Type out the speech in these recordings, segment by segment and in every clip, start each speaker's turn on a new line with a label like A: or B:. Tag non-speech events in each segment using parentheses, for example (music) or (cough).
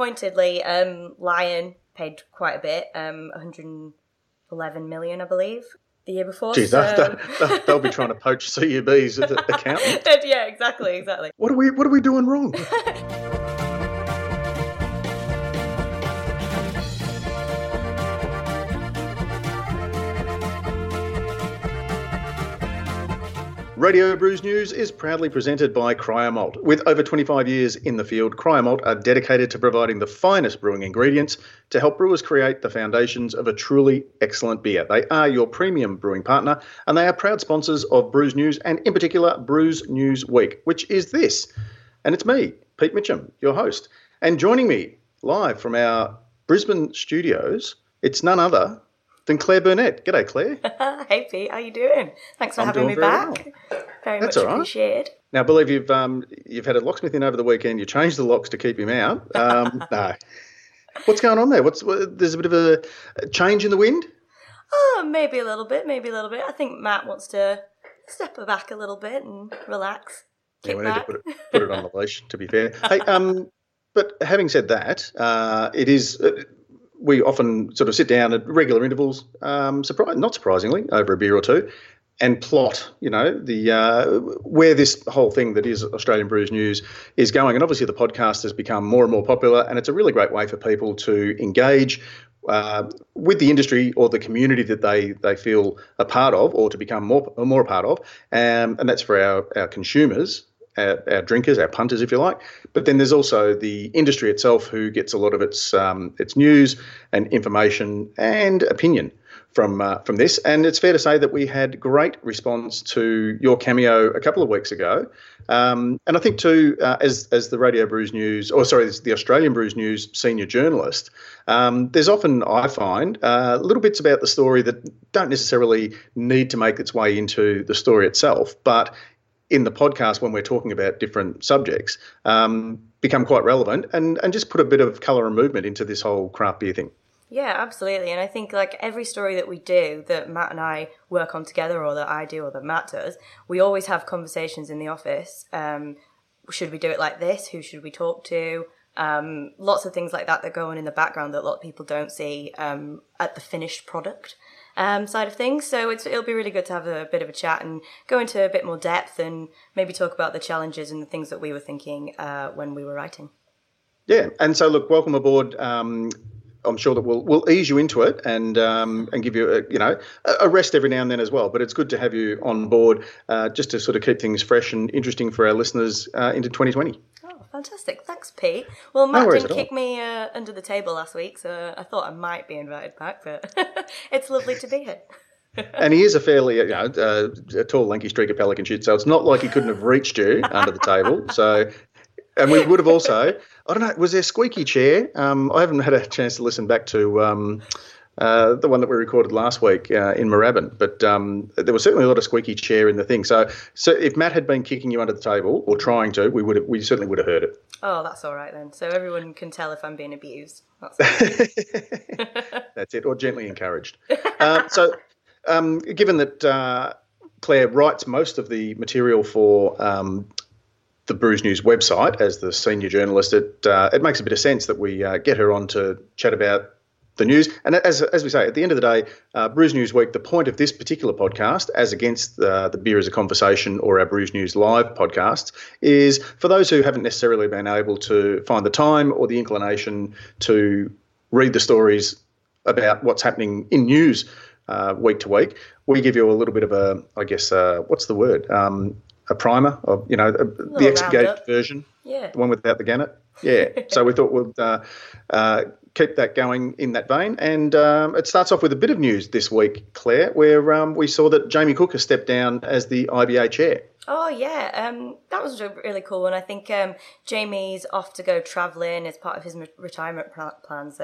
A: disappointedly, um, Lion paid quite a bit, um, 111 million, I believe, the year before.
B: Geez,
A: so...
B: they'll, they'll, be trying to poach (laughs) CUB's account. (laughs)
A: yeah, exactly, exactly.
B: What are we What are we doing wrong? (laughs) Radio Brews News is proudly presented by Cryer Malt. With over 25 years in the field, Cryer Malt are dedicated to providing the finest brewing ingredients to help brewers create the foundations of a truly excellent beer. They are your premium brewing partner and they are proud sponsors of Brews News and, in particular, Brews News Week, which is this. And it's me, Pete Mitchell, your host. And joining me live from our Brisbane studios, it's none other than Clare Burnett. G'day, Clare. (laughs)
A: hey, Pete. How you doing? Thanks for I'm having me very back. Well. (laughs) Very
B: That's
A: much
B: right.
A: appreciated.
B: Now, I believe you've um, you've had a locksmith in over the weekend. You changed the locks to keep him out. Um, (laughs) no. What's going on there? What's there's a bit of a change in the wind?
A: Oh, maybe a little bit. Maybe a little bit. I think Matt wants to step back a little bit and relax.
B: Yeah, we need to put it, put it on the leash. To be fair, hey, um, but having said that, uh, it is. Uh, we often sort of sit down at regular intervals, um, surprise, not surprisingly, over a beer or two, and plot, you know, the uh, where this whole thing that is Australian Brews News is going. And obviously, the podcast has become more and more popular, and it's a really great way for people to engage uh, with the industry or the community that they they feel a part of, or to become more more a part of. Um, and that's for our our consumers our, our, drinkers, our punters, if you like. But then there's also the industry itself, who gets a lot of its um, its news and information and opinion from uh, from this. And it's fair to say that we had great response to your cameo a couple of weeks ago. Um, and I think too, uh, as as the Radio Brews News, or sorry, the Australian Brews News senior journalist, um, there's often I find uh, little bits about the story that don't necessarily need to make its way into the story itself, but in the podcast when we're talking about different subjects um, become quite relevant and, and just put a bit of colour and movement into this whole craft beer thing.
A: Yeah, absolutely. And I think like every story that we do that Matt and I work on together or that I do or that Matt does, we always have conversations in the office. Um, should we do it like this? Who should we talk to? Um, lots of things like that that go on in the background that a lot of people don't see um, at the finished product um, side of things. So it'll be really good to have a bit of a chat and go into a bit more depth and maybe talk about the challenges and the things that we were thinking uh, when we were writing.
B: Yeah, and so look, welcome aboard. Um, I'm sure that we'll we'll ease you into it and um, and give you a, you know a rest every now and then as well. But it's good to have you on board uh, just to sort of keep things fresh and interesting for our listeners uh, into 2020.
A: Fantastic. Thanks, Pete. Well, Matt no didn't kick me uh, under the table last week, so I thought I might be invited back, but (laughs) it's lovely to be here. (laughs)
B: and he is a fairly, you know, uh, a tall, lanky streak of pelican shit, so it's not like he couldn't have reached you under the table. So, and we would have also, I don't know, was there a squeaky chair? Um, I haven't had a chance to listen back to um, uh, the one that we recorded last week uh, in Moorabbin. But um, there was certainly a lot of squeaky chair in the thing. So, so if Matt had been kicking you under the table or trying to, we would have, we certainly would have heard it.
A: Oh, that's all right then. So everyone can tell if I'm being abused. That's, (laughs) (laughs) (laughs)
B: that's it, or gently encouraged. Uh, so, um, given that uh, Clare writes most of the material for um, the Brews News website as the senior journalist, it uh, it makes a bit of sense that we uh, get her on to chat about the news. And as, as we say, at the end of the day, uh, Brews News Week, the point of this particular podcast, as against uh, the Beer as a Conversation or our Brews News Live podcasts, is for those who haven't necessarily been able to find the time or the inclination to read the stories about what's happening in news uh, week to week, we give you a little bit of a, I guess, uh, what's the word? Um, a primer of, you know, the expurgated version,
A: yeah.
B: the one without the gannet. Yeah. so we thought we'd uh, uh, keep that going in that vein. And um, it starts off with a bit of news this week, Clare, where um, we saw that Jamie Cook has stepped down as the IBA chair.
A: Oh yeah, um, that was really cool, and I think um, Jamie's off to go travelling as part of his retirement plans.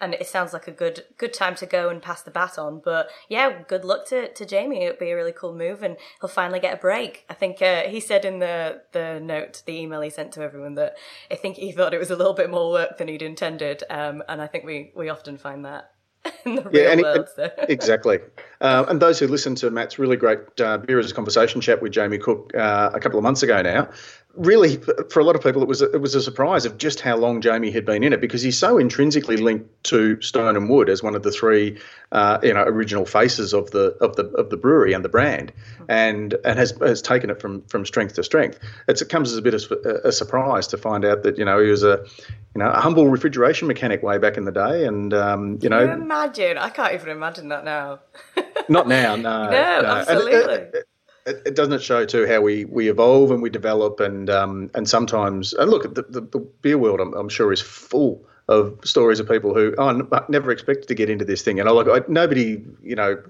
A: And it sounds like a good good time to go and pass the baton. But yeah, good luck to, to Jamie. It'll be a really cool move, and he'll finally get a break. I think uh, he said in the the note, the email he sent to everyone, that I think he thought it was a little bit more work than he'd intended. Um, and I think we we often find that. (laughs) In the yeah, real world, so. (laughs)
B: exactly. Uh, and those who listened to Matt's really great uh, beer as a conversation chat with Jamie Cook uh, a couple of months ago now, really, for a lot of people, it was a, it was a surprise of just how long Jamie had been in it because he's so intrinsically linked to Stone and Wood as one of the three, uh, you know, original faces of the of the of the brewery and the brand, and and has has taken it from from strength to strength. It's, it comes as a bit of a, a surprise to find out that you know he was a, you know, a humble refrigeration mechanic way back in the day, and um, you know,
A: Can you imagine? I can't even imagine that now.
B: not now, no, (laughs)
A: No,
B: no.
A: absolutely.
B: And it- it- it, doesn't show too how we, we evolve and we develop and um, and sometimes and look the, the, the beer world I'm, I'm sure is full of stories of people who oh n- never expected to get into this thing and I like I, nobody you know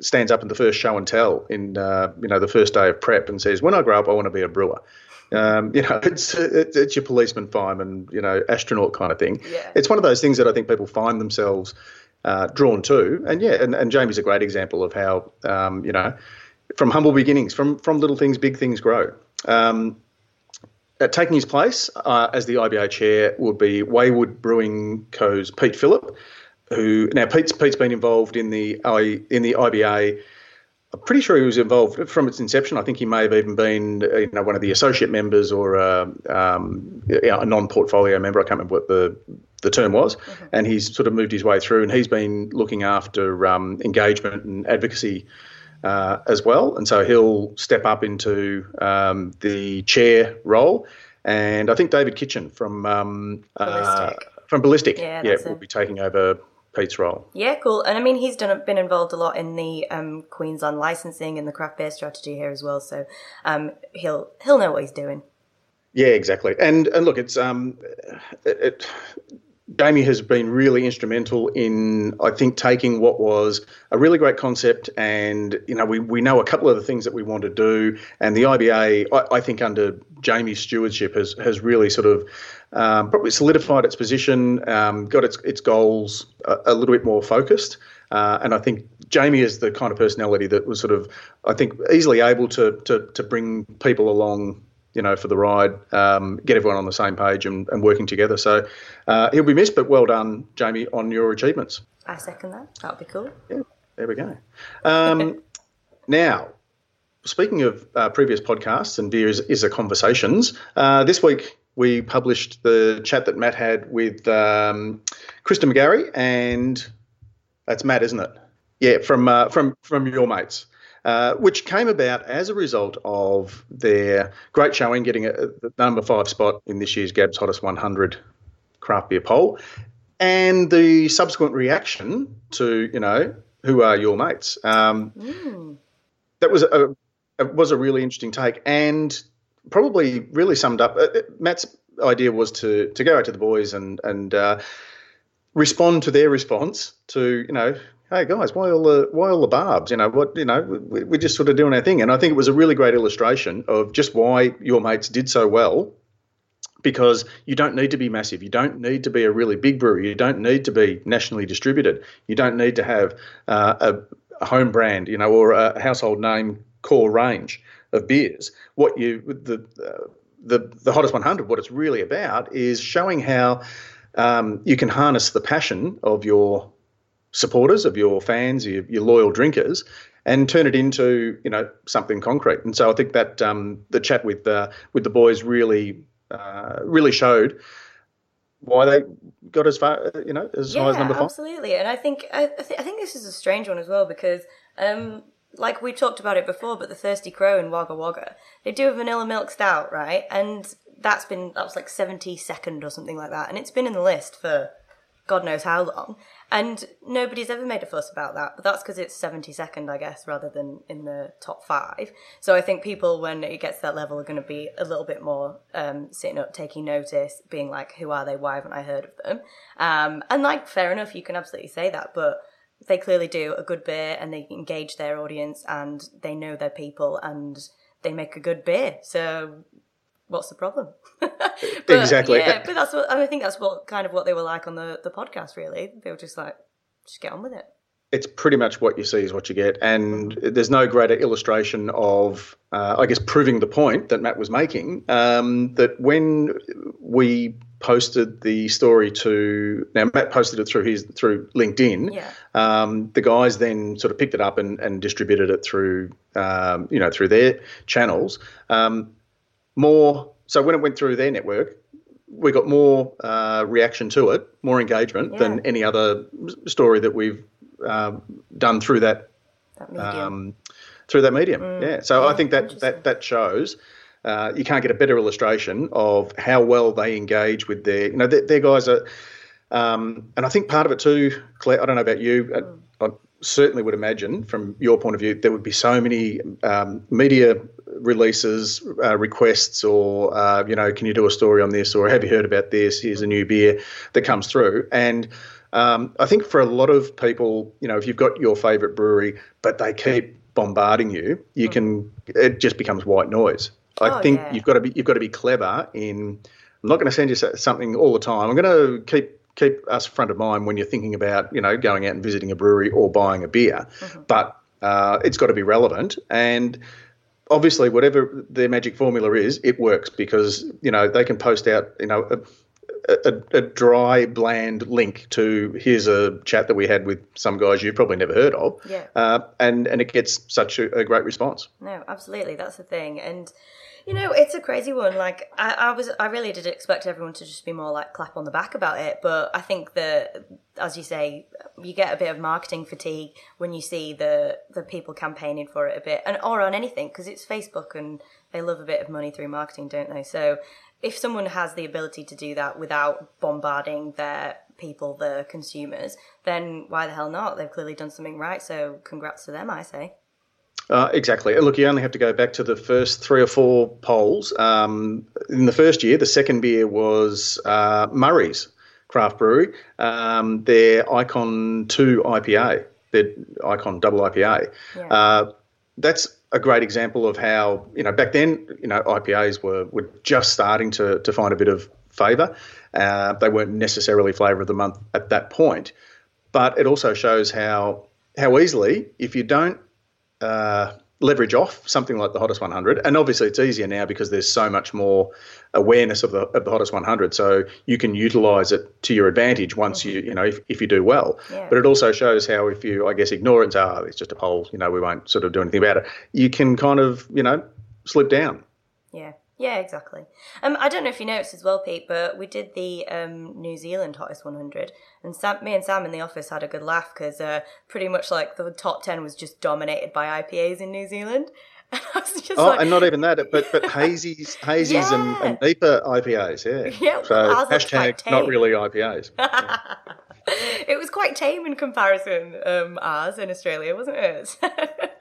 B: stands up in the first show and tell in uh, you know the first day of prep and says when I grow up I want to be a brewer um, you know (laughs) it's, it's it's your policeman fireman you know astronaut kind of thing
A: Yeah.
B: it's one of those things that I think people find themselves uh, drawn to. And yeah, and, and Jamie's a great example of how um, you know from humble beginnings, from from little things, big things grow. Um, taking his place uh, as the IBA chair would be Wayward Brewing Co.'s Pete Phillip, who now Pete's Pete's been involved in the I in the IBA. I'm pretty sure he was involved from its inception. I think he may have even been, you know, one of the associate members or uh, um, yeah, a non-portfolio member. I can't remember what the the term was. And he's sort of moved his way through, and he's been looking after um, engagement and advocacy uh, as well. And so he'll step up into um, the chair role. And I think David Kitchen from um, uh, from Ballistic,
A: Yeah,
B: yeah, will be taking over Pete's role.
A: Yeah, cool. And I mean, he's done been involved a lot in the um, Queensland licensing and the craft beer strategy here as well. So um, he'll he'll know what he's doing.
B: Yeah, exactly. And and look, it's um, it, it, Jamie has been really instrumental in I think taking what was a really great concept, and you know we we know a couple of the things that we want to do, and the IBA I, I think under Jamie's stewardship has has really sort of um, probably solidified its position, um, got its its goals a, a little bit more focused. Uh, and I think Jamie is the kind of personality that was sort of, I think, easily able to to, to bring people along you know, for the ride, um, get everyone on the same page and, and working together. So uh, he'll be missed, but well done, Jamie, on your achievements.
A: I second that. That would be cool.
B: Yeah, there we go. Um, (laughs) now, speaking of uh, previous podcasts and Beer is, is a Conversations, uh, this week we published the chat that Matt had with um, Krista McGarry, and that's Matt, isn't it? Yeah, from uh, from from your mates. Uh, which came about as a result of their great showing, getting a, the number five spot in this year's Gab's Hottest 100 craft beer poll, and the subsequent reaction to you know who are your mates. Um, That was a it was a really interesting take, and probably really summed up. Uh, Matt's idea was to to go out to the boys and and uh, respond to their response to you know. Hey guys, why all the why all the barbs? You know what? You know we, we're just sort of doing our thing, and I think it was a really great illustration of just why your mates did so well because you don't need to be massive. You don't need to be a really big brewery. You don't need to be nationally distributed. You don't need to have uh, a, home brand, you know, or a household name core range of beers. What you the uh, the the hottest 100, what it's really about is showing how um, you can harness the passion of your supporters, of your fans, your, your loyal drinkers, and turn it into you know something concrete. And so I think that um, the chat with uh, with the boys really uh, really showed why they got as far you know as high as number five.
A: absolutely. And I think I, I, th- I think this is a strange one as well because, um, like we talked about it before, but the Thirsty Crow in Wagga Wagga, they do a vanilla milk stout, right? And that's been that was like seventy second or something like that, and it's been in the list for God knows how long. And nobody's ever made a fuss about that, but that's because it's 72nd, I guess, rather than in the top five. So I think people, when it gets to that level, are going to be a little bit more um, sitting up, taking notice, being like, who are they? Why haven't I heard of them? Um, and like, fair enough, you can absolutely say that, but they clearly do a good beer and they engage their audience and they know their people and they make a good beer. So what's the problem? (laughs) But,
B: Exactly.
A: Yeah, but that's what I think. That's what kind of what they were like on the the podcast. Really, they were just like, just get on with it.
B: it's pretty much what you see is what you get. And there's no greater illustration of, uh, I guess, proving the point that Matt was making. Um, that when we posted the story to now, Matt posted it through his through LinkedIn.
A: Yeah.
B: Um, the guys then sort of picked it up and, and distributed it through, um, you know, through their channels. Um, more so when it went through their network, we got more uh, reaction to it, more engagement yeah. than any other story that we've um, done through that, that um, through that medium. Mm. Yeah, so yeah, I think that that that shows. Uh, you can't get a better illustration of how well they engage with their, you know, their, their guys are, um, and I think part of it too, Clare. I don't know about you. Mm. Certainly would imagine, from your point of view, there would be so many um, media releases, uh, requests, or uh, you know, can you do a story on this, or have you heard about this? Here's a new beer that comes through, and um, I think for a lot of people, you know, if you've got your favourite brewery, but they keep bombarding you, you mm. can it just becomes white noise. I oh, think yeah. you've got to be you've got to be clever in. I'm not going to send you something all the time. I'm going to keep keep us front of mind when you're thinking about you know going out and visiting a brewery or buying a beer, mm-hmm. but uh, it's got to be relevant and obviously whatever their magic formula is, it works because you know they can post out you know a, a, a, dry, bland link to here's a chat that we had with some guys you've probably never heard of,
A: yeah,
B: uh, and and it gets such a, a great response.
A: No, absolutely, that's the thing, and you know, it's a crazy one. Like, I, I, was, I really did expect everyone to just be more like clap on the back about it. But I think that, as you say, you get a bit of marketing fatigue when you see the the people campaigning for it a bit, and or on anything because it's Facebook and they love a bit of money through marketing, don't they? So, if someone has the ability to do that without bombarding their people, the consumers, then why the hell not? They've clearly done something right. So, congrats to them, I say.
B: Uh, exactly. Look, you only have to go back to the first three or four polls. Um, in the first year, the second beer was uh, Murray's Craft Brewery, um, their Icon 2 IPA, their Icon Double IPA. Yeah. Uh, that's a great example of how, you know, back then, you know, IPAs were, were just starting to, to find a bit of favour. Uh, they weren't necessarily flavour of the month at that point. But it also shows how how easily, if you don't uh, leverage off something like the hottest 100 and obviously it's easier now because there's so much more awareness of the of the hottest 100 so you can utilize it to your advantage once you you know if, if you do well. Yeah. but it also shows how if you i guess ignore it and say oh it's just a poll you know we won't sort of do anything about it you can kind of you know slip down.
A: Yeah yeah, exactly. Um, I don't know if you noticed as well, Pete, but we did the um, New Zealand Hottest 100, and Sam, me and Sam in the office had a good laugh because uh, pretty much like the top 10 was just dominated by IPAs in New Zealand. (laughs)
B: And oh, like, and not even that, but but hazies, (laughs) hazies, yeah. and, and deeper IPAs, yeah. (laughs)
A: Yeah.
B: So hashtag not really IPAs.
A: it was quite tame in comparison, um, ours in Australia, wasn't it?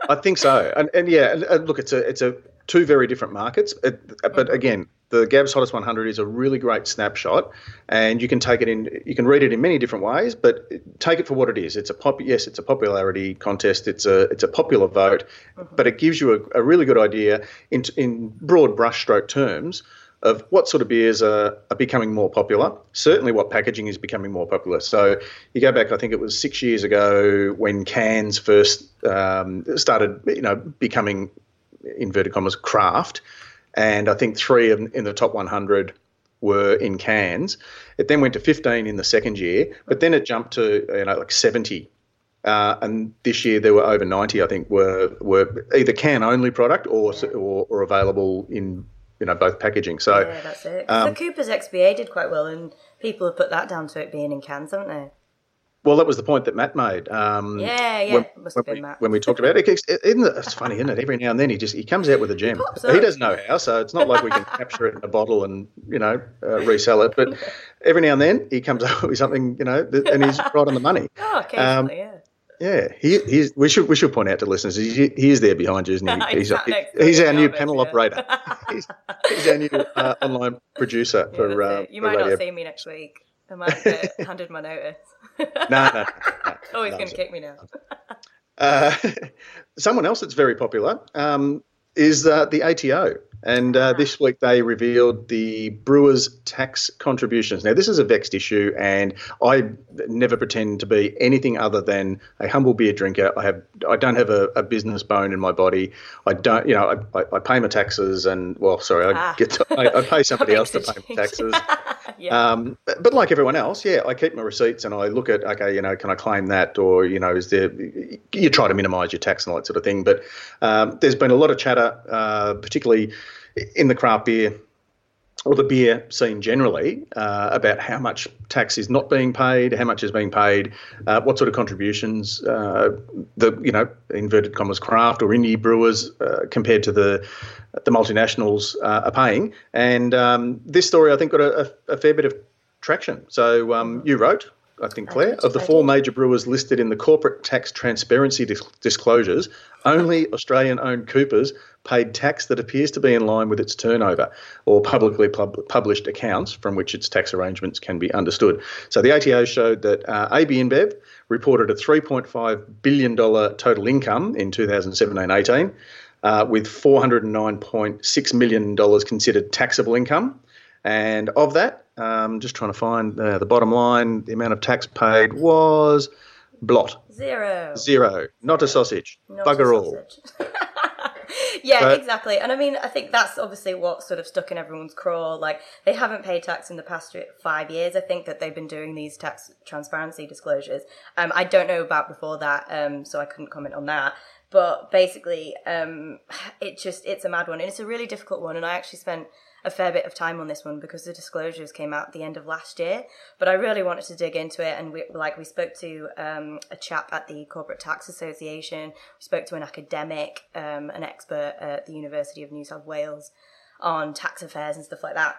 B: I think so, and and yeah, and look, it's a it's a two very different markets. It, but again, the Gabs Hottest 100 is a really great snapshot, and you can take it in. You can read it in many different ways, but take it for what it is. It's a pop. Yes, it's a popularity contest. It's a it's a popular vote, mm-hmm. but it gives you a, a, really good idea in in broad brushstroke terms of what sort of beers are, are becoming more popular. Certainly, what packaging is becoming more popular. So you go back, I think it was six years ago when cans first um, started, you know, becoming inverted commas craft, and I think three in, in the top 100 were in cans. It then went to 15 in the second year, but then it jumped to you know like 70. Uh, and this year there were over 90, I think, were were either can only product or, or, or available in you know both packaging. So
A: yeah, that's it. Um, the Cooper's XPA did quite well, and people have put that down to it being in cans, haven't they?
B: Well, that was the point that Matt made.
A: Um, yeah, yeah, when, must have been
B: we,
A: Matt.
B: When we talked about it, isn't it, it's funny, isn't it? Every now and then he just he comes out with a gem. He doesn't know how, so it's not like we can (laughs) capture it in a bottle and you know uh, resell it. But (laughs) every now and then he comes (laughs) up with something, you know, and he's right on the money.
A: Oh, occasionally, um, yeah.
B: Yeah, he, he's, we should we should point out to listeners he, he is there behind you, isn't he? (laughs) He's, he, he's our new panel operator. (laughs) he's, he's, our new uh, online producer yeah, for. Uh,
A: you might not see me next week. I might have handed (laughs) my notice.
B: no, no, no.
A: Oh, he's no, going to kick me now.
B: uh, someone else that's very popular um, is uh, the ATO. And uh, this week they revealed the brewers' tax contributions. Now, this is a vexed issue, and I never pretend to be anything other than a humble beer drinker. I have, I don't have a, a business bone in my body. I don't, you know, I, I, pay my taxes, and well, sorry, I ah. get, to, I, I, pay (laughs) somebody else to pay my taxes. (laughs) yeah. um, but, but, like everyone else, yeah, I keep my receipts and I look at, okay, you know, can I claim that, or you know, is there? You try to minimise your tax and all that sort of thing. But um, there's been a lot of chatter, uh, particularly in the craft beer or the beer scene generally uh, about how much tax is not being paid, how much is being paid, uh, what sort of contributions uh, the you know inverted commas craft or indie brewers uh, compared to the the multinationals uh, are paying. And um, this story, I think, got a, a, fair bit of traction. So um, you wrote. I think, Clare, of the four major brewers listed in the corporate tax transparency dis- disclosures, only Australian owned Coopers paid tax that appears to be in line with its turnover or publicly pub- published accounts from which its tax arrangements can be understood. So the ATO showed that uh, AB InBev reported a $3.5 billion total income in 2017 18, uh, with $409.6 million considered taxable income. And of that, um, just trying to find uh, the bottom line, the amount of tax paid was blot.
A: Zero.
B: Zero. Not a sausage. Not Bugger a sausage. all. (laughs)
A: yeah, but, exactly. And I mean, I think that's obviously what sort of stuck in everyone's craw. Like, they haven't paid tax in the past five years. I think that they've been doing these tax transparency disclosures. Um, I don't know about before that, um, so I couldn't comment on that. But basically, um, (sighs) it just, it's a mad one. And it's a really difficult one. And I actually spent a fair bit of time on this one because the disclosures came out at the end of last year. But I really wanted to dig into it, and we like we spoke to um, a chap at the Corporate Tax Association. We spoke to an academic, um, an expert at the University of New South Wales on tax affairs and stuff like that.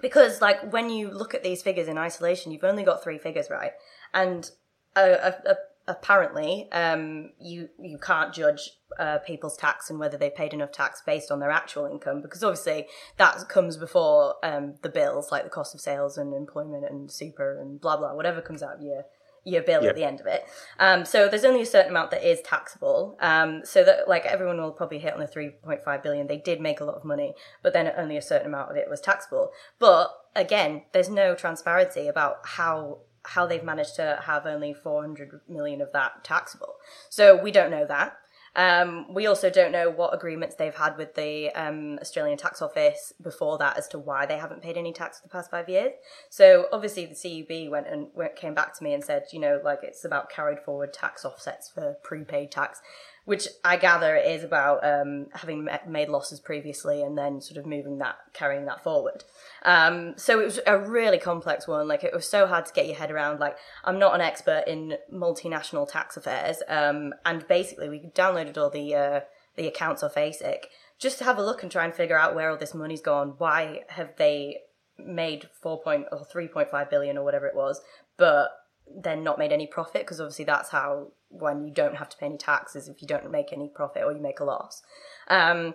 A: Because like when you look at these figures in isolation, you've only got three figures, right? And a, a, a apparently um, you you can't judge uh, people's tax and whether they paid enough tax based on their actual income because obviously that comes before um, the bills like the cost of sales and employment and super and blah blah whatever comes out of your your bill at the end of it. Um, so there's only a certain amount that is taxable. Um, so that like everyone will probably hit on the 3.5 billion. They did make a lot of money, but then only a certain amount of it was taxable. But again, there's no transparency about how how they've managed to have only 400 million of that taxable. So we don't know that. Um, we also don't know what agreements they've had with the um, Australian Tax Office before that as to why they haven't paid any tax for the past five years. So obviously the CUB went and went, came back to me and said, you know, like it's about carried forward tax offsets for prepaid tax which I gather is about um, having made losses previously and then sort of moving that, carrying that forward. Um, so it was a really complex one. Like it was so hard to get your head around. Like I'm not an expert in multinational tax affairs, um, and basically we downloaded all the uh, the accounts off ASIC just to have a look and try and figure out where all this money's gone. Why have they made four point or three point five billion or whatever it was, but then not made any profit because obviously that's how when you don't have to pay any taxes if you don't make any profit or you make a loss. Um,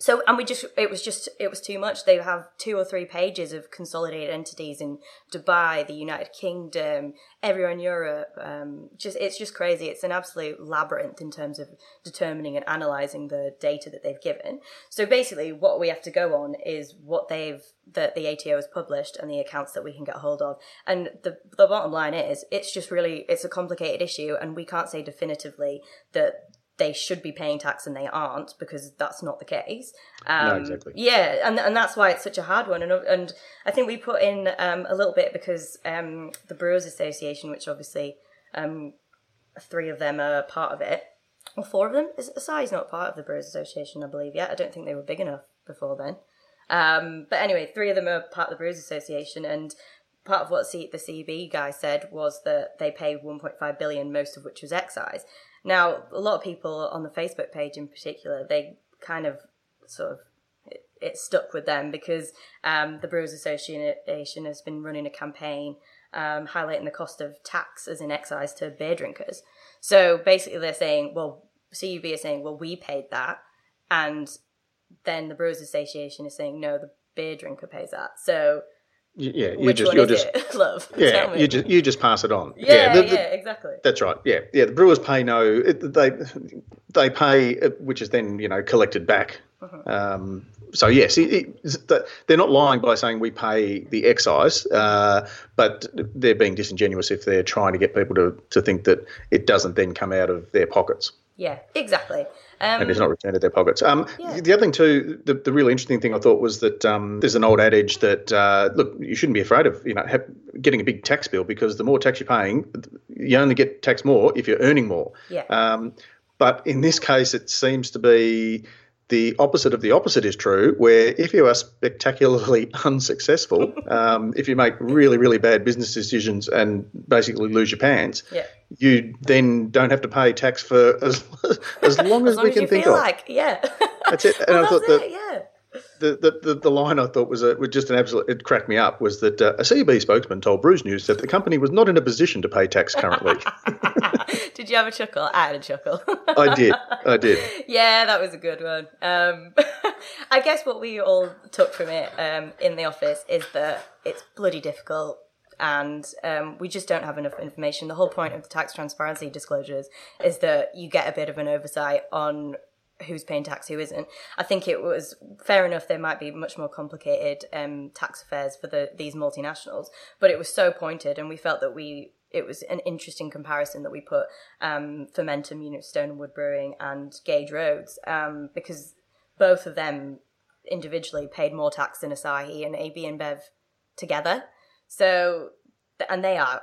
A: so and we just it was just it was too much. They have two or three pages of consolidated entities in dubai the united kingdom everywhere in europe. Um, just it's just crazy. It's an absolute labyrinth in terms of determining and analyzing the data that they've given. So basically what we have to go on is what they've that the ato has published and the accounts that we can get hold of. And the the bottom line is it's just really it's a complicated issue and we can't say definitively that they should be paying tax and they aren't because that's not the case. Um, no, exactly. Yeah, and and that's why it's such a hard one. And and I think we put in um, a little bit because um, the Brewers Association, which obviously um, three of them are part of it, or four of them. Is size not part of the Brewers Association? I believe yet. I don't think they were big enough before then. Um, but anyway, three of them are part of the Brewers Association, and part of what C- the CB guy said was that they pay 1.5 billion, most of which was excise. Now, a lot of people on the Facebook page in particular, they kind of sort of it, stuck with them because um, the Brewers Association has been running a campaign um, highlighting the cost of tax as in excise to beer drinkers. So basically, they're saying, well, CUB is saying, well, we paid that, and then the Brewers Association is saying, no, the beer drinker pays that. So
B: yeah,
A: you just you're just
B: it? (laughs)
A: love.
B: Yeah, you just you just pass it on.
A: Yeah, yeah, the, the, yeah, exactly.
B: That's right. Yeah, yeah. The brewers pay no. They they pay, uh, which is then you know collected back. Uh-huh. Um, so yes, it, it, they're not lying by saying we pay the excise, uh, but they're being disingenuous if they're trying to get people to to think that it doesn't then come out of their pockets.
A: Yeah, exactly.
B: Um, and it's not returned to their pockets. Um, yeah. The other thing too, the, the really interesting thing I thought was that um, there's an old adage that uh, look, you shouldn't be afraid of you know getting a big tax bill because the more tax you're paying, you only get taxed more if you're earning more.
A: Yeah.
B: Um, but in this case, it seems to be the opposite of the opposite is true, where if you are spectacularly (laughs) unsuccessful, um, if you make really, really bad business decisions and basically lose your pants,
A: Yeah.
B: you then don't have to pay tax for as, (laughs) as long as,
A: As long
B: we
A: as
B: can think
A: feel
B: of.
A: like, yeah.
B: That's it. (laughs) And
A: well,
B: I thought that
A: it, yeah.
B: The, the, the, line I thought was, a, was just an absolute, it cracked me up, was that uh, a CB spokesman told Brews News that the company was not in a position to pay tax currently. (laughs)
A: did you have a chuckle? I had a chuckle.
B: I did. I did. (laughs)
A: yeah, that was a good one. Um, (laughs) I guess what we all took from it um, in the office is that it's bloody difficult and um, we just don't have enough information. The whole point of the tax transparency disclosures is that you get a bit of an oversight on who's paying tax, who isn't. I think it was fair enough. There might be much more complicated um, tax affairs for the these multinationals, but it was so pointed, and we felt that we it was an interesting comparison that we put um, Fermentum, you know, Stone and Wood Brewing, and Gage Roads, um, because both of them individually paid more tax than Asahi and AB InBev together. So, and they are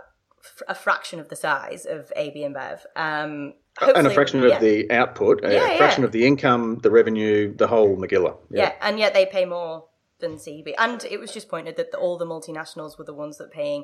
A: a fraction of the size of AB InBev. Um,
B: and a fraction
A: yeah.
B: of the output, a
A: Yeah,
B: fraction
A: yeah.
B: of the income, the revenue, the whole Magilla.
A: Yeah. and yet they pay more than CB. And it was just pointed that the, all the multinationals were the ones that paying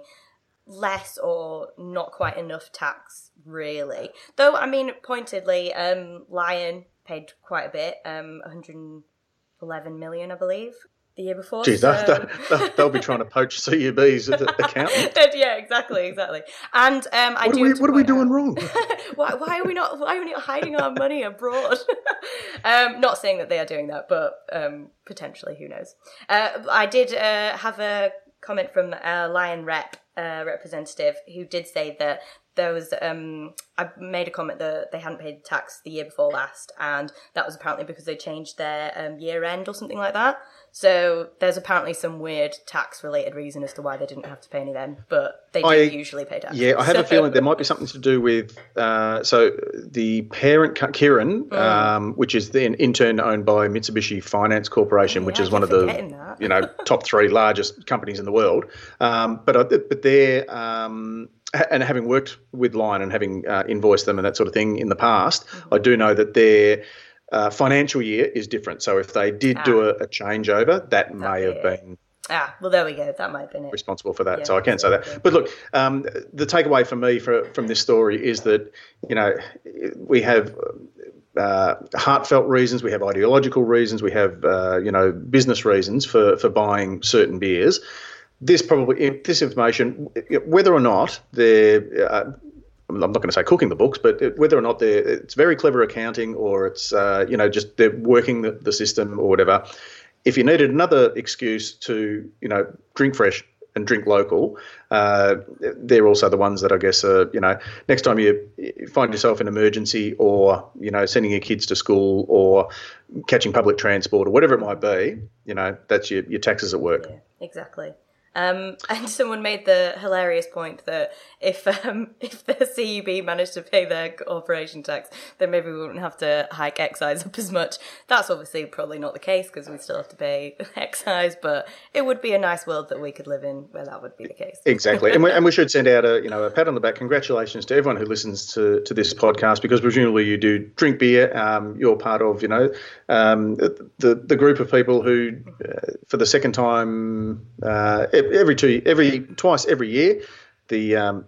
A: less or not quite enough tax, really. Though, I mean, pointedly, um, Lion paid quite a bit, um, 111 million, I believe, the year before.
B: Geez,
A: so-
B: they'll, they'll, they'll be trying to poach CUB's (laughs) accountant.
A: yeah, exactly, exactly. And um, I
B: What
A: do
B: are we, what are we doing
A: out-
B: wrong? (laughs)
A: why, why are we not why are we not hiding our money abroad (laughs) um not saying that they are doing that but um potentially who knows uh, i did uh, have a comment from a lion rep uh, representative who did say that there was um i made a comment that they hadn't paid tax the year before last and that was apparently because they changed their um, year end or something like that so there's apparently some weird tax related reason as to why they didn't have to pay any then but they do
B: I-
A: usually pay tax
B: Yeah, I have a (laughs) feeling there might be something to do with. Uh, so the parent, Kirin,
A: Mm.
B: um, which is then in turn owned by Mitsubishi Finance Corporation, which
A: Yeah,
B: is one of the
A: that.
B: you know (laughs) top three largest companies in the world. Um, but I, but they're um, and having worked with Lion and having uh, invoiced them and that sort of thing in the past,
A: Mm-hmm.
B: I do know that their uh, financial year is different. So if they did do a, a changeover, that may have been
A: Ah, well, there we go. That might have been it.
B: responsible for that.
A: Yeah,
B: so I can't say that. But look, um, the takeaway for me for, from this story is that you know we have. Uh, heartfelt reasons, we have ideological reasons, we have uh, you know business reasons for, for buying certain beers. This probably this information, whether or not they're uh, I'm not going to say cooking the books, but it- whether or not they're, it's very clever accounting or it's, uh, you know, just they're working the, the system or whatever. If you needed another excuse to, you know, drink fresh and drink local, uh, they're also the ones that I guess, are, you know, next time you find yourself in emergency or, you know, sending your kids to school or catching public transport or whatever it might be, you know, that's your, your taxes at work.
A: Yeah, exactly. Um, (laughs) and someone made the hilarious point that if um, (laughs) if the CUB managed to pay their corporation tax, then maybe we wouldn't have to hike excise up as much. That's obviously probably not the case because we still have to pay (laughs) excise, but it would be a nice world that we could live in where that would be the case.
B: Exactly, and we, and we should send out a you know a pat on the back. Congratulations to everyone who listens to, to this podcast because presumably you do drink beer. Um, you're part of you know um, the the group of people who uh, for the second time uh, every two every twice every year the um,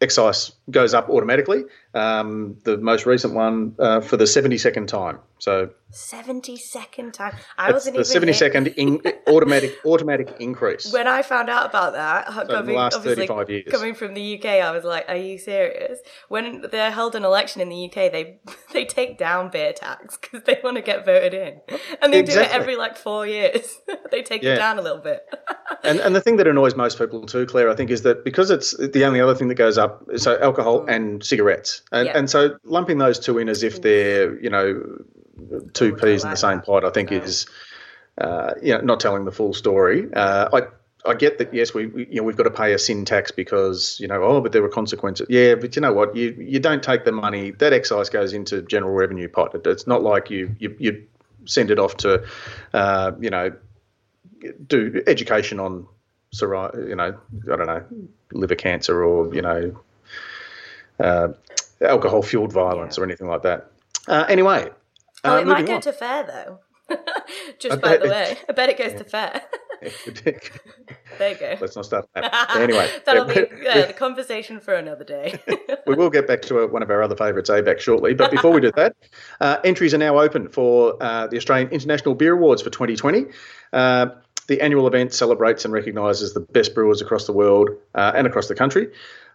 B: excise goes up automatically. Um, the most recent one uh, for the seventy second time. So
A: Seventy second time. I wasn't
B: the
A: even
B: seventy second in, (laughs) automatic automatic increase.
A: when I found out about that,
B: the
A: coming,
B: last 35 years.
A: coming from the UK, I was like, "Are you serious?" When they held an election in the UK, they (laughs) they take down beer tax because they want to get voted in, and they do it every like four years. (laughs) they take
B: Yeah.
A: it down a little bit.
B: And, and the thing that annoys most people too, Clare, I think, is that because it's the only other thing that goes up, so alcohol and cigarettes, and
A: Yeah.
B: and so lumping those two in as if they're you know two peas in the same pot, I think is uh, you know not telling the full story. Uh, I. I get that. Yes, we, we you know we've got to pay a sin tax because you know oh, but there were consequences. Yeah, but you know what? You you don't take the money that excise goes into general revenue pot. It- It's not like you you, you send it off to uh, you know do education on you know, I don't know, liver cancer or you know, uh, alcohol fueled violence or anything like that. Uh, anyway,
A: Oh,
B: uh,
A: it might go
B: on.
A: to fair though. (laughs) Just by the way, I bet it goes to fair. (laughs) there you go.
B: Let's not start that. (laughs) Anyway,
A: that'll be yeah, the conversation for another day.
B: we will get back to one of our other favourites, ABAC, shortly. But before we do that, uh, entries are now open for uh, the Australian International Beer Awards for 2020. Uh, the annual event celebrates and recognises the best brewers across the world uh, and across the country.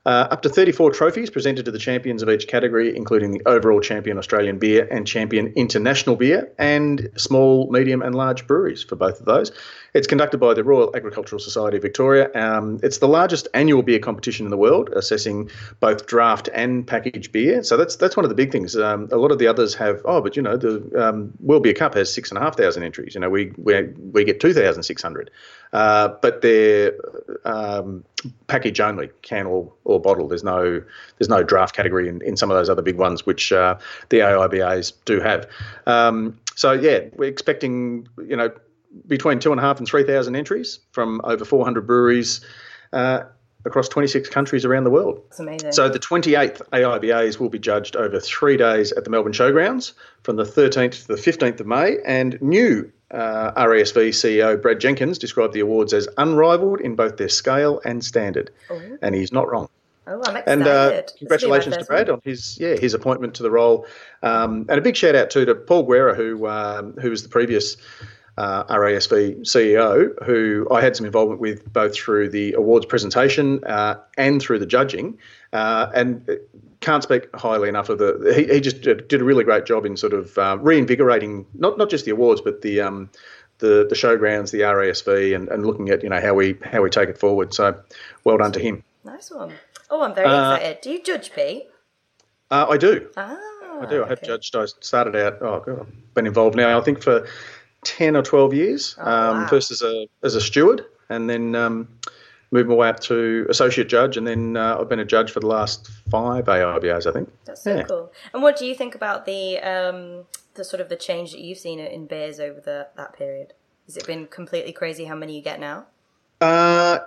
B: Uh, up to 34 trophies presented to the champions of each category, including the overall champion Australian beer and champion international beer, and small, medium, and large breweries for both of those. It's conducted by the Royal Agricultural Society of Victoria. Um, it's the largest annual beer competition in the world, assessing both draft and packaged beer. So that's that's one of the big things. Um, a lot of the others have, oh, but you know, the um, World Beer Cup has six and a half thousand entries. You know, we we, we get two thousand six hundred, uh, but they're um, package only, can or, or bottle. There's no there's no draft category in, in some of those other big ones, which uh, the AIBAs do have. Um, so yeah, we're expecting you know between two and a half and three thousand entries from over 400 breweries. Uh, across 26 countries around the world.
A: That's amazing.
B: So the 28th AIBAs will be judged over three days at the Melbourne Showgrounds from the 13th to the 15th of May. And new uh, RASV CEO Brad Jenkins described the awards as unrivaled in both their scale and standard.
A: Ooh.
B: And he's not wrong.
A: Oh, I'm excited.
B: And uh, congratulations to Brad on his yeah his appointment to the role, um, and a big shout out too to Paul Guerra who um, who was the previous uh, RASV CEO, who I had some involvement with both through the awards presentation uh, and through the judging, uh, and can't speak highly enough of the. He, he just did a really great job in sort of uh, reinvigorating not not just the awards but the. Um, the, the showgrounds, the RASV, and, and looking at you know how we how we take it forward. So, well done to him.
A: Nice one. Oh, I'm very
B: Uh,
A: excited. Do you judge P?
B: Uh, I do.
A: Ah,
B: I do. I have
A: okay.
B: judged. I started out. Oh god, I've been involved now. I think for ten or twelve years.
A: Oh,
B: um,
A: wow.
B: First as a as a steward, and then um, moved my way up to associate judge, and then uh, I've been a judge for the last five AIBAs, I think.
A: That's so
B: Yeah.
A: cool. And what do you think about the um, the sort of the change that you've seen in beers over the that period? Has it been completely crazy how many you get now?
B: Uh,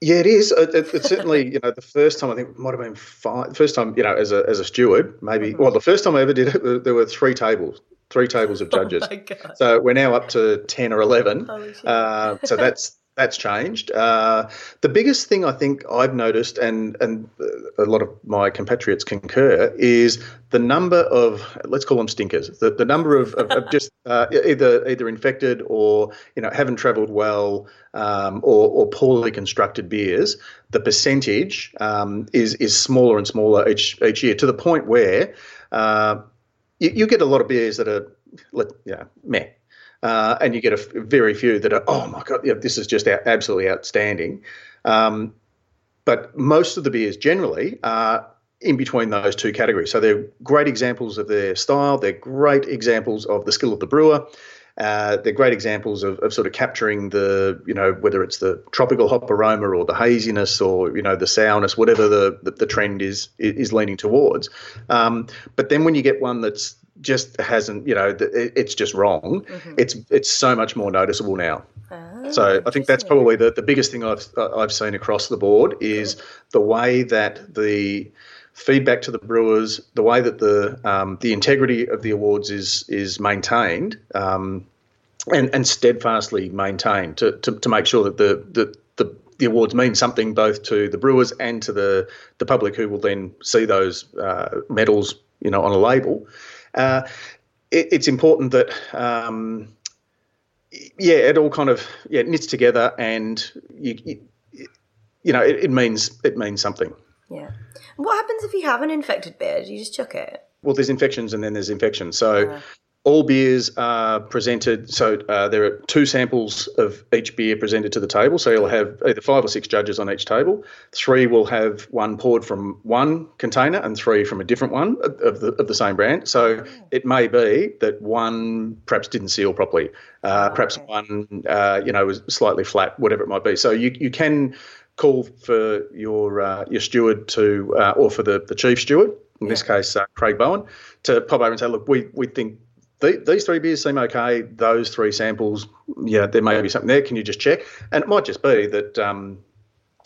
B: yeah, it is. It, it, it's certainly, you know, the first time I think it might have been five. First time, you know, as a as a steward, maybe.
A: Mm-hmm.
B: Well, the first time I ever did it, there were three tables, three tables of (laughs) judges.
A: Oh my god!
B: So we're now up to ten or eleven.
A: Holy.
B: Uh, so that's that's changed. Uh, the biggest thing I think I've noticed, and and a lot of my compatriots concur, is the number of let's call them stinkers. The, the number of, of, of just (laughs) uh, either either infected or you know haven't travelled well um, or, or poorly constructed beers. The percentage um, is is smaller and smaller each each year to the point where uh, you, you get a lot of beers that are let yeah meh. Uh, and you get a very few that are, oh my god, this is just absolutely outstanding. Um, but most of the beers generally are in between those two categories. So they're great examples of their style. They're great examples of the skill of the brewer. Uh, they're great examples of, of sort of capturing the, you know, whether it's the tropical hop aroma or the haziness or, you know, the sourness, whatever the, the, the trend is, is leaning towards. Um, but then when you get one that's just hasn't, you know, it's just wrong, it's it's so much more noticeable now.
A: Ah,
B: So I think that's probably the, the biggest thing I've I've seen across the board is the way that the feedback to the brewers, the way that the um, the integrity of the awards is is maintained um, and and steadfastly maintained to, to, to make sure that the, the the the awards mean something both to the brewers and to the the public who will then see those uh, medals you know on a label. Uh, it, it's important that um, yeah, it all kind of yeah knits together, and you you, you know it, it means it means something.
A: Yeah. What happens if you have an infected beer? Do you just chuck it?
B: Well, there's infections and then there's infections. So. All beers are presented. So uh, there are two samples of each beer presented to the table. So you'll have either five or six judges on each table. Three will have one poured from one container and three from a different one of the of the same brand. So it may be that one perhaps didn't seal properly. Uh, perhaps
A: okay.
B: one uh, you know was slightly flat, whatever it might be. So you you can call for your uh, your steward to uh, or for the the chief steward in this case uh, Craig Bowen to pop over and say, look, we we think. The- These three beers seem okay. Those three samples, yeah, there may be something there. Can you just check? And it might just be that um,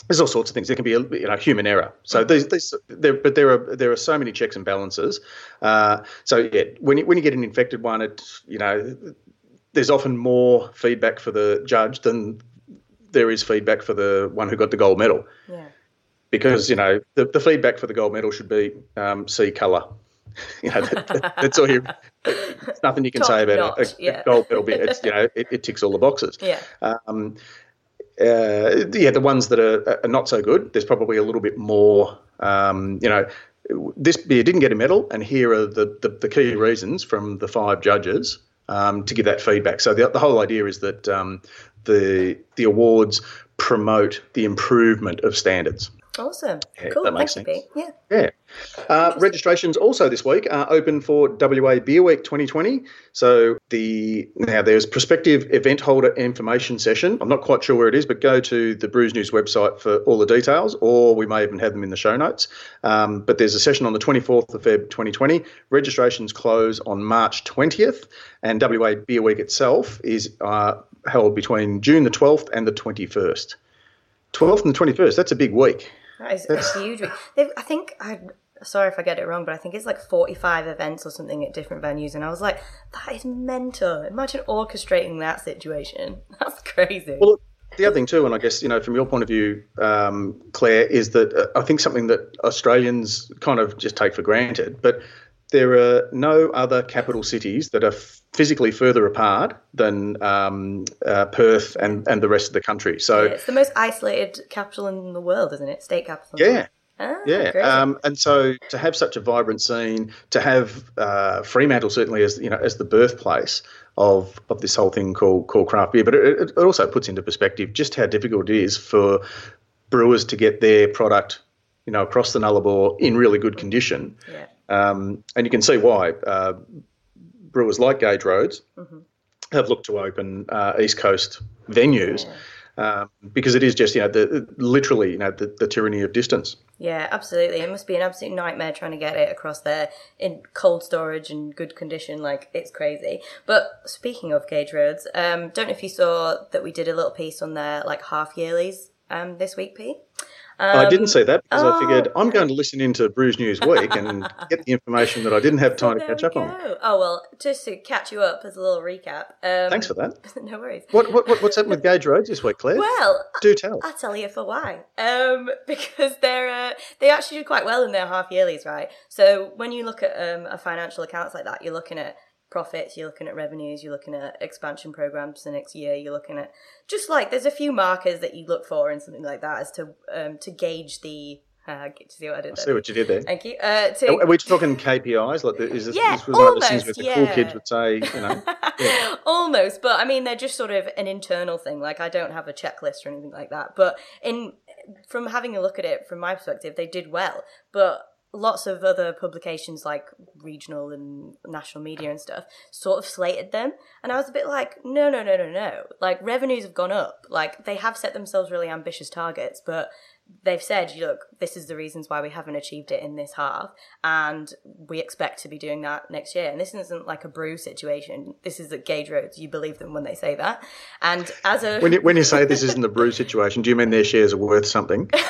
B: there's all sorts of things. There can be a you know human error. So these, these there, but there are there are so many checks and balances. Uh, so yeah, when you, when you get an infected one, it you know there's often more feedback for the judge than there is feedback for the one who got the gold medal.
A: Yeah.
B: Because you know the, the feedback for the gold medal should be um, see colour. (laughs) you know that, that, that's all you. There's nothing you can
A: Top
B: say about
A: notch,
B: it. A,
A: yeah.
B: a gold medal. bit, It's you know it, it ticks all the boxes.
A: Yeah.
B: Um, uh, yeah, the ones that are, are not so good, there's probably a little bit more. Um, you know, this beer didn't get a medal, and here are the, the, the key reasons from the five judges um, to give that feedback. So the, the whole idea is that um, the the awards promote the improvement of standards.
A: Awesome.
B: Yeah,
A: cool.
B: that makes
A: Thank
B: sense.
A: Pete. Yeah.
B: Yeah. Uh, registrations also this week are open for WA Beer Week 2020. So the now there's prospective event holder information session. I'm not quite sure where it is, but go to the Brews News website for all the details, or we may even have them in the show notes. Um, but there's a session on the 24th of Feb 2020. Registrations close on March 20th, and WA Beer Week itself is uh, held between June the 12th and the 21st. 12th and the 21st. That's a big week.
A: That is huge. They've, I think I. Sorry if I get it wrong, but I think it's like forty-five events or something at different venues, and I was like, "That is mental." Imagine orchestrating that situation. (laughs) That's crazy.
B: Well, the other thing too, and I guess you know from your point of view, um, Clare, is that uh, I think something that Australians kind of just take for granted, but there are no other capital cities that are physically further apart than um, uh, Perth and, and the rest of the country. So
A: Yeah, it's the most isolated capital in the world, isn't it? State capital.
B: yeah.
A: Ah,
B: yeah, um, and so to have such a vibrant scene, to have uh, Fremantle certainly as you know as the birthplace of of this whole thing called called craft beer, but it, it also puts into perspective just how difficult it is for brewers to get their product, you know, across the Nullarbor in really good condition.
A: yeah.
B: Um, and you can see why uh, brewers like Gage Roads
A: Mm-hmm.
B: have looked to open uh, East Coast venues. Um, because it is just you know the literally you know the, the tyranny of distance.
A: Yeah, absolutely. It must be an absolute nightmare trying to get it across there in cold storage and good condition. Like it's crazy. But speaking of Gage Roads, um, don't know if you saw that we did a little piece on their like half yearlies um, this week, Pete.
B: I didn't see that because I figured
A: oh,
B: I'm going to listen into Brews News Week and get the information that I didn't have time to catch up on.
A: Oh well, just to catch you up as a little recap. Um,
B: Thanks for that. (laughs)
A: no worries.
B: What, what, what what's happened with Gage Roads this week, Clare?
A: Well,
B: Do tell.
A: I'll tell you for why. Um, (laughs) because they're uh, they actually did quite well in their half yearlies, right? So when you look at um, a financial accounts like that, you're looking at profits, you're looking at revenues, you're looking at expansion programs the next year, you're looking at just like there's a few markers that you look for in something like that as to um, to gauge the. Uh, get to see what I did
B: I
A: there.
B: see what you did there.
A: Thank you. Uh, to,
B: Are we talking KPIs? Like, the, is this,
A: Yeah,
B: this was one of those things where
A: almost,
B: the cool kids would say, you know, (laughs)
A: Almost, but I mean they're just sort of an internal thing. Like I don't have a checklist or anything like that. But in from having a look at it from my perspective, they did well. But lots of other publications like regional and national media and stuff sort of slated them. And i was a bit like no no no no no. Like revenues have gone up. Like they have set themselves really ambitious targets but they've said look this is the reasons why we haven't achieved it in this half and we expect to be doing that next year. And this isn't like a brew situation. This is at Gage Roads. You believe them when they say that. And as a
B: when you, when you say this isn't a brew situation, do you mean their shares are worth something? (laughs)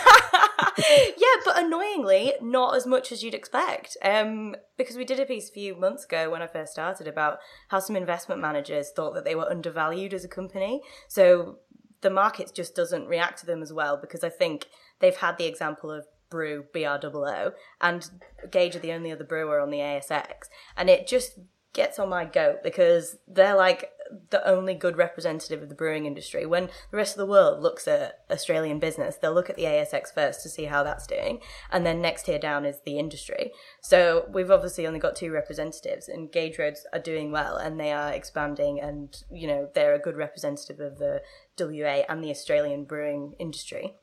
A: yeah, but annoyingly, not as much as you'd expect. Um, because we did a piece a few months ago when I first started about how some investment managers thought that they were undervalued as a company. So the market just doesn't react to them as well because I think they've had the example of Brew BROO and Gage are the only other brewer on the ASX, and it just gets on my goat because they're like the only good representative of the brewing industry. When the rest of the world looks at Australian business, they'll look at the ASX first to see how that's doing, and then next tier down is the industry. So we've obviously only got two representatives, and Gage Roads are doing well, and they are expanding, and you know they're a good representative of the WA and the Australian brewing industry.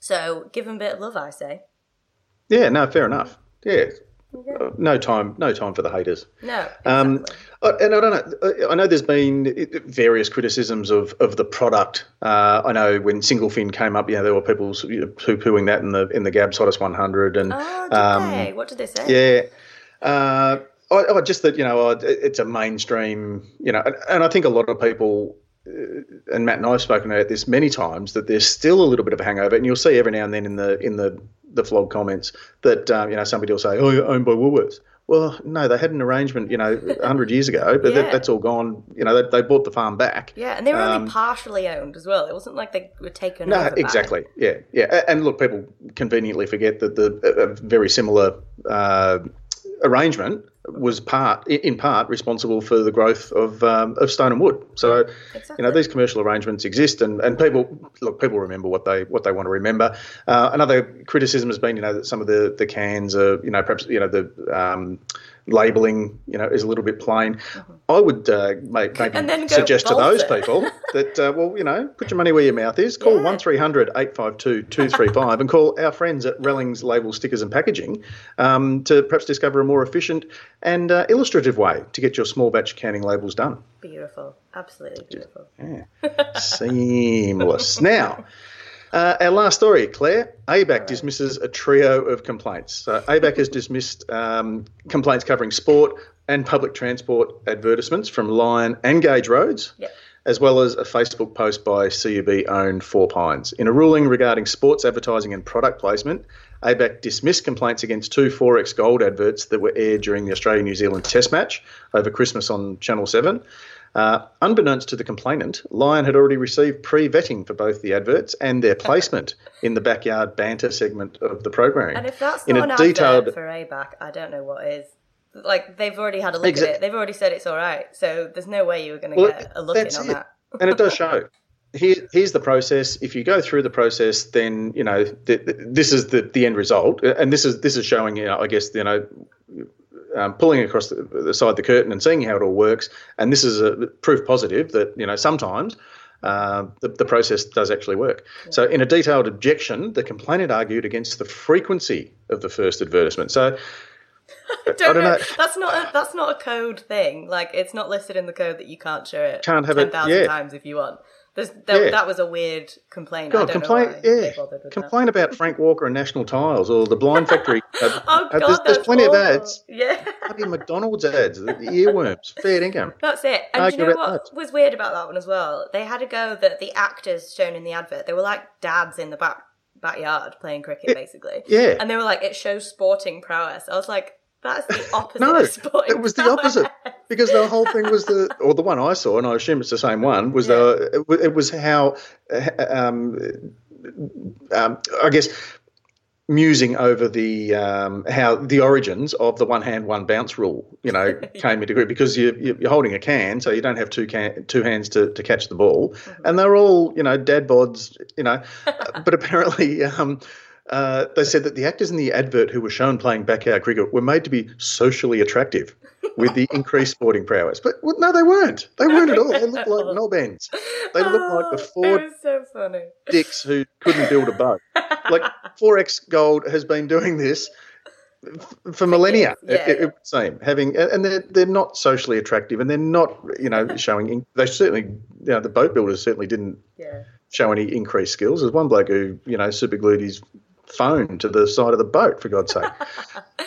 A: So give them a bit of love, I say.
B: Yeah, no, fair enough. Yeah, Uh, no time, no time for the haters.
A: No, exactly.
B: Um, and I don't know. I know there's been various criticisms of, of the product. Uh, I know when Single Fin came up, you know, there were people you know, poo-pooing that in the in the Gabs Hottest 100, and
A: oh, did
B: um,
A: they? What did they say?
B: yeah. Uh, I, I just that you know uh, it's a mainstream, you know, and, and I think a lot of people, and Matt and I have spoken about this many times, that there's still a little bit of a hangover, and you'll see every now and then in the in the the vlog comments that um, you know somebody will say, "Oh, you're owned by Woolworths." Well, no, they had an arrangement, you know, 100 years ago, but
A: Yeah.
B: that, that's all gone. You know, they, they bought the farm back.
A: Yeah, and they were only
B: Um,
A: partially owned as well. It wasn't like they were taken
B: No,
A: over. by-
B: exactly. Yeah, yeah. And look, people conveniently forget that the a a very similar uh, arrangement was part, in part, responsible for the growth of um, of stone and wood. So,
A: Exactly.
B: you know, these commercial arrangements exist, and, and people look, people remember what they what they want to remember. Uh, another criticism has been, you know, that some of the the cans are, you know, perhaps you know the um, labelling, you know, is a little bit plain. I would uh, make, maybe
A: Mm-hmm. And then go
B: suggest to those
A: bolster.
B: people that, uh, well, you know, put your money where your mouth is. Call
A: Yeah.
B: one 1300 852 235 and call our friends at Rallings Label Stickers and Packaging um, to perhaps discover a more efficient and uh, illustrative way to get your small batch canning labels done.
A: Beautiful. Absolutely beautiful. (laughs)
B: Seamless. now, uh, our last story, Clare. ABAC dismisses a trio of complaints. So ABAC has dismissed um, complaints covering sport and public transport advertisements from Lion and Gage Roads,
A: Yep.
B: as well as a Facebook post by CUB owned Four Pines. In a ruling regarding sports advertising and product placement, ABAC dismissed complaints against two 4X Gold adverts that were aired during the Australia New Zealand Test match over Christmas on Channel 7. Uh, unbeknownst to the complainant, Lion had already received pre vetting for both the adverts and their placement in the backyard banter segment of the programming.
A: And if that's
B: in
A: not
B: a
A: an
B: detailed,
A: advert for ABAC, I don't know what is. Like they've already had a look
B: Exa-
A: at it. They've already said it's all right. So there's no way you were going to
B: Well,
A: get a look in on
B: it.
A: that.
B: and it does show. (laughs) Here, here's the process. If you go through the process, then you know th- th- this is the, the end result, and this is this is showing you know I guess you know um, pulling across the, the side of the curtain and seeing how it all works. And this is a proof positive that you know sometimes uh, the, the process does actually work. So, in a detailed objection, the complainant argued against the frequency of the first advertisement. So, (laughs)
A: Don't,
B: I don't
A: know.
B: know.
A: That's not a, that's not a code thing. Like it's not listed in the code that you can't show it
B: Can't have
A: ten
B: it-
A: thousand
B: yeah.
A: times if you want. There's, that,
B: Yeah.
A: that was a weird complaint. I
B: God,
A: don't
B: complain, yeah, complain about Frank Walker and National Tiles or the Blind Factory. (laughs) Uh.
A: Oh god,
B: there's, there's plenty
A: awful.
B: of ads.
A: Yeah.
B: Bloody McDonald's ads, the earworms, fair income.
A: That's it. And
B: Argue
A: you know what
B: that.
A: was weird about that one as well? They had a go that the actors shown in the advert, they were like dads in the back backyard playing cricket, basically.
B: Yeah.
A: And they were like, it shows sporting prowess. I was like, that's the (laughs) opposite
B: No, it was the opposite because the whole thing was the, (laughs) or the one I saw, and I assume it's the same one, was
A: Yeah.
B: the it it was how, uh, um, um, I guess, musing over the um, how the origins of the one hand one bounce rule, you know, (laughs) came into grip because you, you- you're holding a can, so you don't have two can two hands to, to catch the ball,
A: Mm-hmm.
B: and they're all you know dad bods, you know, but apparently. Um, uh, they said that the actors in the advert who were shown playing backyard cricket were made to be socially attractive with the (laughs) increased sporting prowess. But well, no, they weren't. They weren't at all. They looked like (laughs) knob ends. They looked like the
A: four
B: Ford
A: so funny.
B: dicks who couldn't build a boat. Like (laughs) 4X Gold has been doing this for millennia.
A: years,
B: It,
A: yeah,
B: it, it would seem having, and they're they're not socially attractive, and they're not, you know, showing. In, they certainly, you know, the boat builders certainly didn't
A: Yeah.
B: show any increased skills. There's one bloke who, you know, super glued his phone to the side of the boat, for God's sake.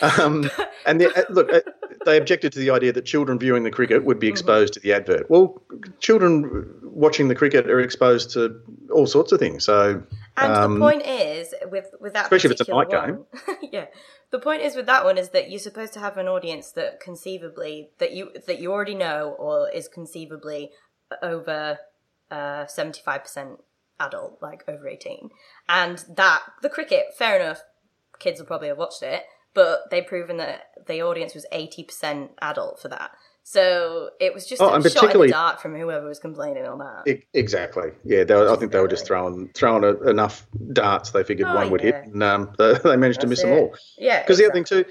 B: (laughs) um, and the, uh, look, uh, they objected to the idea that children viewing the cricket would
A: Mm-hmm.
B: be exposed to the advert. Well, children watching the cricket are exposed to all sorts of things. So,
A: And
B: um,
A: the point is, with with that
B: especially if it's a night
A: one, (laughs) yeah. The point is with that one is that you're supposed to have an audience that conceivably that you that you already know or is conceivably over seventy five percent adult, like over eighteen, and that the cricket, fair enough, kids will probably have watched it, but they've proven that the audience was eighty percent adult for that. So it was just
B: Oh,
A: a shot in the dark from whoever was complaining on that.
B: exactly, yeah. They were, I think they were just throwing throwing a, enough darts they figured
A: Oh,
B: one would hit, and um, they, (laughs) they managed to miss
A: That's
B: them all.
A: yeah,
B: Because the other thing too,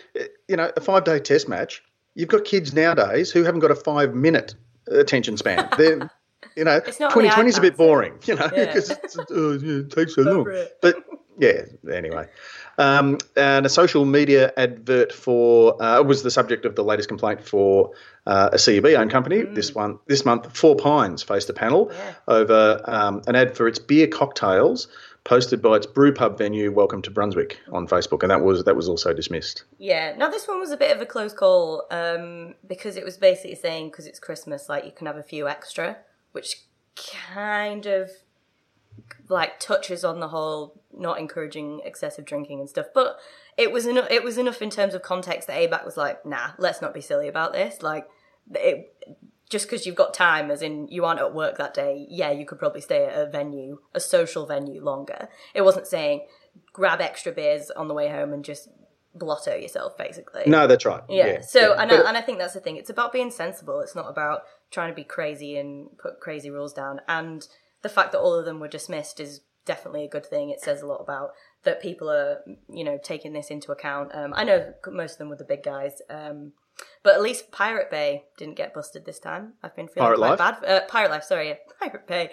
B: you know, a five day test match, you've got kids nowadays who haven't got a five minute attention span. They're, you know,
A: It's not on the
B: 2020 is a bit boring, you know, because (laughs) it's, oh, yeah, it takes so long. But yeah, anyway. Um, and a social media advert for uh, was the subject of the latest complaint for uh, a CUB owned company. This one, this month, Four Pines faced a panel
A: Mm. Yeah.
B: over um, an ad for its beer cocktails posted by its brew pub venue, Welcome to Brunswick, on Facebook, and that was that was also dismissed.
A: Yeah. Now this one was a bit of a close call um, because it was basically saying because it's Christmas, like you can have a few extra, which kind of like touches on the whole not encouraging excessive drinking and stuff. But it was enough. It was enough in terms of context that ABAC was like, nah, let's not be silly about this. Like, it, just because you've got time, as in you aren't at work that day, yeah, you could probably stay at a venue, a social venue longer. It wasn't saying grab extra beers on the way home and just blotto yourself, basically.
B: No, that's right.
A: Yeah.
B: Yeah.
A: so,
B: yeah.
A: and, I, and I think that's the thing. It's about being sensible. It's not about trying to be crazy and put crazy rules down. And the fact that all of them were dismissed is definitely a good thing. It says a lot about that people are, you know, taking this into account. Um, I know most of them were the big guys. Um, but at least Pirate Bay didn't get busted this time. I've been feeling
B: Pirate
A: quite
B: Life?
A: bad. Uh, Pirate Life, sorry, yeah. (laughs) Pirate Bay,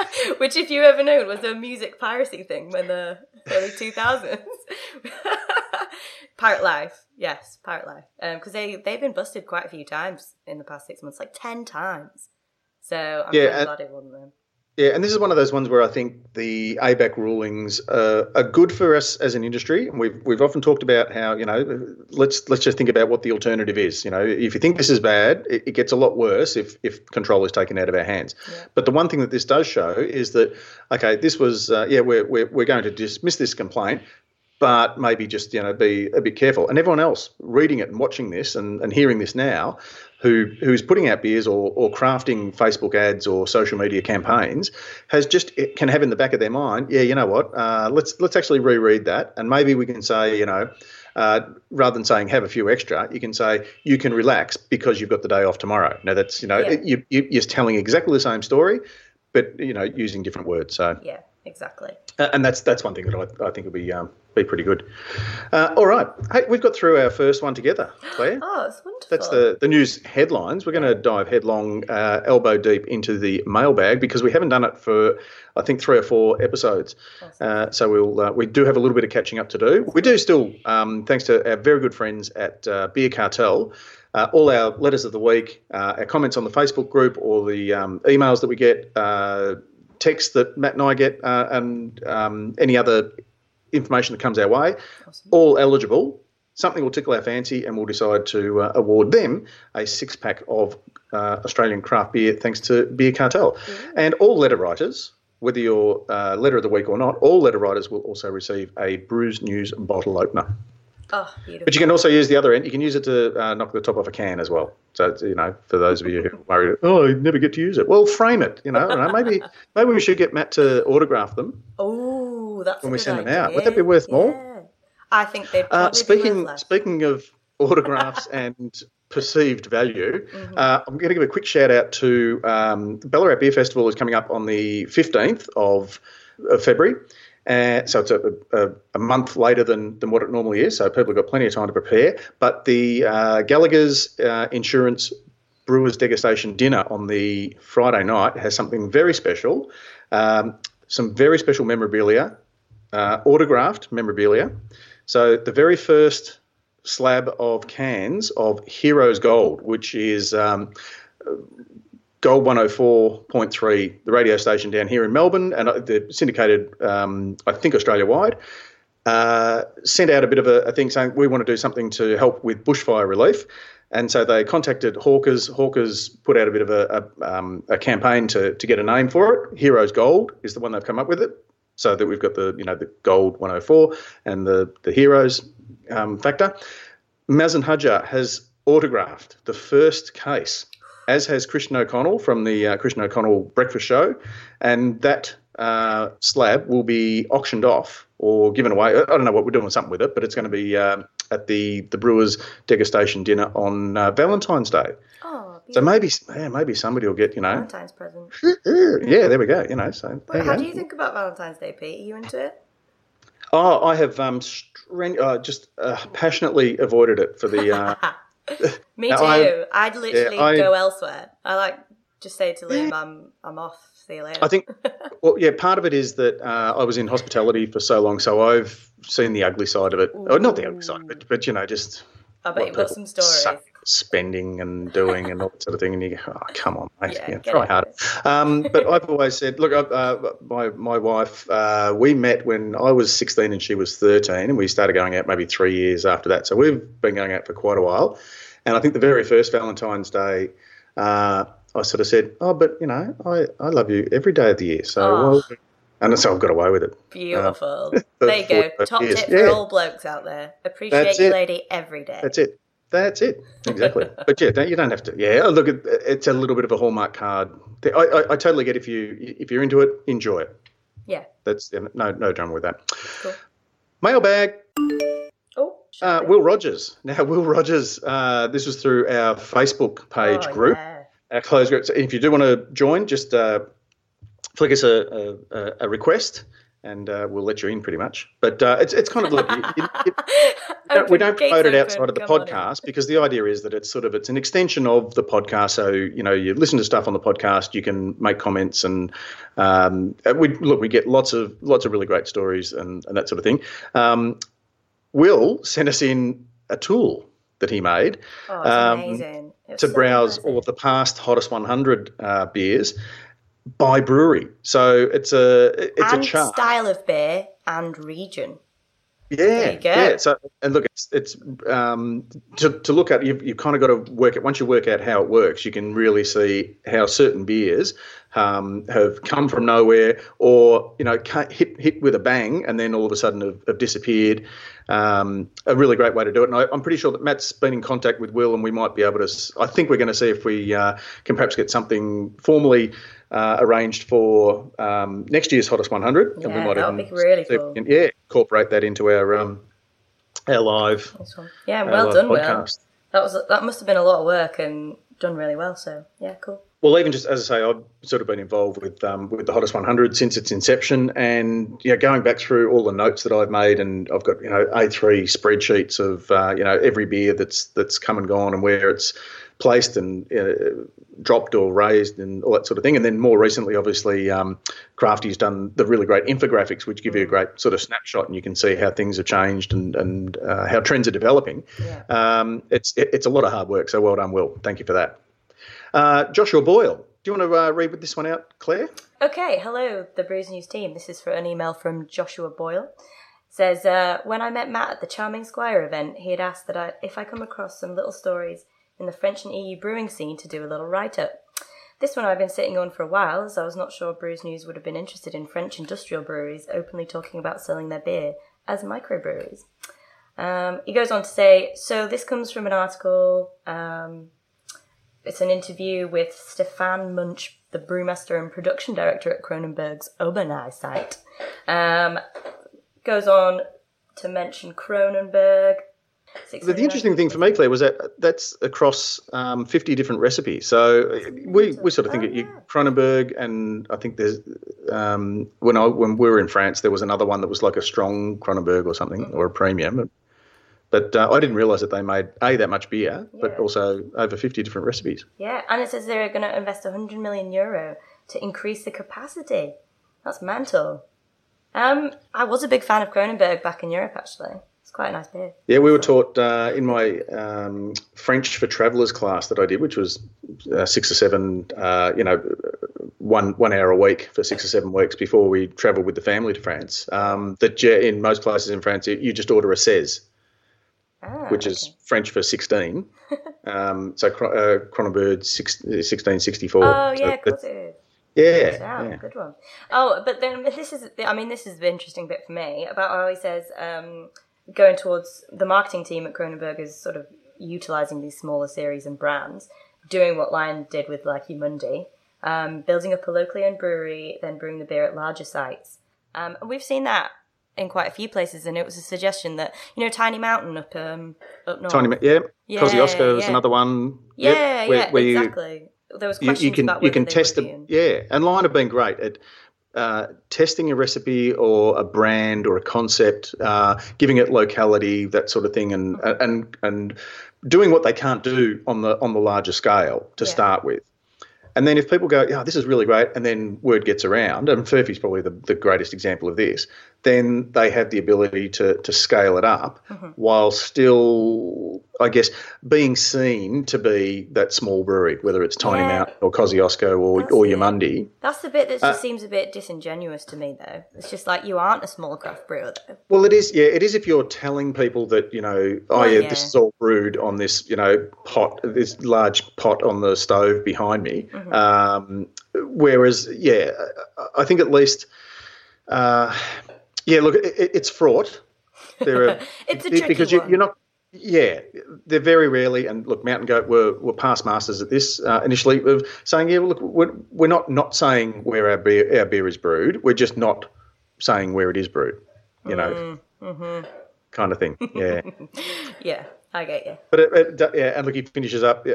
A: (laughs) which, if you ever known, was a music piracy thing when the early two thousands. (laughs) Pirate Life, yes, Pirate Life, because they they've been busted quite a few times in the past six months, like ten times. So I'm
B: Yeah,
A: really glad it wasn't them.
B: Yeah, and this is one of those ones where I think the ABAC rulings uh, are good for us as an industry. And we've we've often talked about how you know let's let's just think about what the alternative is. You know, if you think this is bad, it, it gets a lot worse if if control is taken out of our hands.
A: Yeah.
B: But the one thing that this does show is that okay, this was uh, yeah we're, we're we're going to dismiss this complaint. But maybe just you know be a bit careful, and everyone else reading it and watching this and, and hearing this now, who who's putting out beers or, or crafting Facebook ads or social media campaigns has just can have in the back of their mind, yeah, you know what? Uh, let's let's actually reread that, and maybe we can say, you know, uh, rather than saying have a few extra, you can say you can relax because you've got the day off tomorrow. Now that's you know
A: Yeah.
B: you, you you're telling exactly the same story, but you know using different words. So
A: Yeah, exactly.
B: uh, and that's that's one thing that I, I think will be um, be pretty good. Uh, all right, hey, we've got through our first one together, Clare. (gasps)
A: Oh, it's wonderful.
B: That's the, the news headlines. We're going to dive headlong, uh, elbow deep into the mailbag because we haven't done it for, I think, three or four episodes. Uh, so we'll uh, we do have a little bit of catching up to do. We do still, um, thanks to our very good friends at uh, Beer Cartel. Uh, all our letters of the week, uh, our comments on the Facebook group, or the um, emails that we get, uh, texts that Matt and I get, uh, and um, any other information that comes our way,
A: Awesome.
B: all eligible. Something will tickle our fancy, and we'll decide to uh, award them a six pack of uh, Australian craft beer, thanks to Beer Cartel. And all letter writers, whether you're uh, letter of the week or not, all letter writers will also receive a Brews News bottle opener.
A: Oh, beautiful.
B: But you can also use the other end. You can use it to uh, knock the top off a can as well. So you know, for those of you who (laughs) are worried, oh, I never get to use it. Well, frame it. You know, know, maybe maybe we should get Matt to autograph them.
A: Oh, that's
B: When we send them out. Would that be worth more?
A: I think they'd
B: Uh, speaking speaking of autographs (laughs) and perceived value,
A: Mm-hmm.
B: uh, I'm going to give a quick shout out to um, the Ballarat Beer Festival is coming up on the 15th of, of February. Uh, so it's a, a, a month later than, than what it normally is. So people have got plenty of time to prepare. But the uh, Gallagher's uh, Insurance Brewers Degustation dinner on the Friday night has something very special. Um, some very special memorabilia, uh, autographed memorabilia. So the very first slab of cans of Heroes Gold, which is um, Gold 104.3, the radio station down here in Melbourne, and uh, they're syndicated, um, I think, Australia wide. Uh, sent out a bit of a, a thing saying we want to do something to help with bushfire relief. And so they contacted Hawkers. Hawkers put out a bit of a, a, um, a campaign to, to get a name for it. Heroes Gold is the one they've come up with it. So that we've got the you know the Gold 104 and the the Heroes um, factor. Mazen Hajjar has autographed the first case, as has Christian O'Connell from the uh, Christian O'Connell Breakfast Show, and that uh, slab will be auctioned off or given away. I don't know what we're doing with something with it, but it's going to be um, at the the Brewers degustation dinner on uh, Valentine's Day.
A: Oh,
B: So maybe yeah, maybe somebody will get you know
A: Valentine's present. (laughs)
B: yeah there we go you know so
A: Wait, how
B: go.
A: do you think about Valentine's Day, Pete? Are you into it?
B: Oh, I have um, uh, just uh, passionately avoided it for the. Uh, (laughs)
A: Me too.
B: I-
A: I'd literally
B: I-
A: go elsewhere. I like just say to Liam, "I'm I'm off. See you later."
B: I think, (laughs) well, yeah, part of it is that uh, I was in hospitality for so long, so I've seen the ugly side of it. Oh, not the ugly side, but, but you know, just
A: I bet you've got some stories.
B: suck spending and doing and all that sort of thing, and you go, oh, come on, mate,
A: Yeah,
B: yeah, try harder. (laughs) Um, but I've always said, look, uh, my my wife, uh, we met when I was 16 and she was 13, and we started going out maybe three years after that. So we've been going out for quite a while. And I think the very first Valentine's Day, uh, I sort of said, oh, but you know, I, I love you every day of the year. So
A: Oh.
B: well, and so I've got away with it.
A: Beautiful. (laughs) Um, there you go. Top years. tip for yeah. all blokes out there. Appreciate That's you, it. lady, every day.
B: That's it. That's it. Exactly. (laughs) but yeah, you don't have to. Yeah, look, it's a little bit of a hallmark card. I, I, I totally get if you if you're into it, enjoy it.
A: Yeah.
B: That's no no drama with that. Cool. Mailbag.
A: Oh.
B: Uh, Will Rogers. Now, Will Rogers. Uh, this was through our Facebook page oh, group, yeah. our closed group. So if you do want to join, just uh, flick us a, a, a request and uh, we'll let you in pretty much. But uh, it's it's kind of like you, you, you, (laughs) we don't promote it outside of the podcast because the idea is that it's sort of it's an extension of the podcast. So you know you listen to stuff on the podcast, you can make comments, and um, we look we get lots of lots of really great stories and, and that sort of thing. Um, Will sent us in a tool that he made
A: oh, um, to
B: so browse all of the past hottest 100 uh, beers by brewery. So it's a it's
A: and
B: a chart.
A: style of beer and region.
B: Yeah, yeah. So and look, it's it's um, to to look at. You've you've kind of got to work it. Once you work out how it works, you can really see how certain beers um, have come from nowhere, or you know, hit hit with a bang, and then all of a sudden have, have disappeared. Um, a really great way to do it. And I, am pretty sure that Matt's been in contact with Will, and we might be able to. I think we're going to see if we uh, can perhaps get something formally uh, arranged for um, next year's hottest 100,
A: yeah, and we might even be really cool.
B: can, yeah incorporate that into our um, our live.
A: Yeah, well done, podcast. Will. That was that must have been a lot of work and done really well. So yeah, cool.
B: Well, even just as I say, I've sort of been involved with um, with the hottest 100 since its inception, and you know, going back through all the notes that I've made, and I've got you know A3 spreadsheets of uh, you know every beer that's that's come and gone and where it's placed and uh, dropped or raised and all that sort of thing. And then more recently, obviously, um, Crafty's done the really great infographics, which give you a mm. great sort of snapshot, and you can see how things have changed and and uh, how trends are developing. Yeah. Um, it's it, it's a lot of hard work. So well done, Will. Thank you for that. Uh, Joshua Boyle, do you want to uh, read with this one out, Clare?
A: Okay. Hello, the Brews News team. This is for an email from Joshua Boyle. says uh, when I met Matt at the Charming Squire event, he had asked that I, if I come across some little stories in the French and EU brewing scene to do a little write up. This one I've been sitting on for a while, as I was not sure Brews News would have been interested in French industrial breweries openly talking about selling their beer as microbreweries. Um, he goes on to say, so this comes from an article. Um, it's an interview with Stefan Munch, the brewmaster and production director at Kronenbourg's Obernai site. Um, goes on to mention Kronenbourg,
B: the, the, interesting thing for me, Clare, was that that's across um, 50 different recipes. So we, we sort of think oh, yeah. Kronenbourg, and I think there's um, when I when we were in France, there was another one that was like a strong Kronenbourg or something mm-hmm. or a premium. But uh, I didn't realise that they made a that much beer, yeah. but also over 50 different recipes.
A: Yeah, and it says they're going to invest 100 million euro to increase the capacity. That's mental. Um, I was a big fan of Kronenbourg back in Europe, actually. It's quite a nice beer.
B: Yeah, we were taught uh, in my um, French for Travellers class that I did, which was uh, six or seven, uh, you know, one one hour a week for six or seven weeks before we travelled with the family to France. Um, that in most places in France, you just order a 16, ah, which okay. is French for 16. (laughs) um, so uh, Kronenbourg 1664.
A: Oh, yeah, so of course it is.
B: Yeah,
A: yeah, good one. Oh, but then this is, I mean, this is the interesting bit for me about how he says um, going towards the marketing team at Kronenbourg is sort of utilizing these smaller series and brands, doing what Lion did with like Mundi, um, building up a locally owned brewery, then brewing the beer at larger sites. Um, and we've seen that in quite a few places, and it was a suggestion that you know Tiny Mountain up um up north.
B: Tiny, yeah, yeah Kosciuszko is yeah. another one.
A: Yeah, where, yeah, where exactly. You, there was questions you, you can, about you can test them.
B: Yeah, and Lion have been great at uh, testing a recipe or a brand or a concept, uh, giving it locality, that sort of thing, and and and doing what they can't do on the on the larger scale to yeah. start with. And then if people go, yeah, this is really great, and then word gets around, and Furphy's probably the, the greatest example of this, then they have the ability to, to scale it up mm-hmm. while still, I guess, being seen to be that small brewery, whether it's Tiny yeah. Mountain or Kosciuszko or, or Yamundi.
A: That's the bit that just uh, seems a bit disingenuous to me, though. It's just like you aren't a small craft brewer, though.
B: Well, it is, yeah, it is if you're telling people that, you know, oh, yeah, yeah, this is all brewed on this, you know, pot, this large pot on the stove behind me. Mm-hmm. Um, whereas, yeah, I think at least – Uh, yeah, look, it, it's fraught.
A: There are, (laughs) it's a tricky
B: because
A: you,
B: you're not. Yeah, they're very rarely, and look, Mountain Goat were, were past masters at this uh, initially of saying, yeah, well, look, we're, we're not not saying where our beer our beer is brewed. We're just not saying where it is brewed. You know,
A: mm-hmm.
B: kind of thing. Yeah. (laughs)
A: yeah, I get you.
B: But it, it, yeah, and look, he finishes up.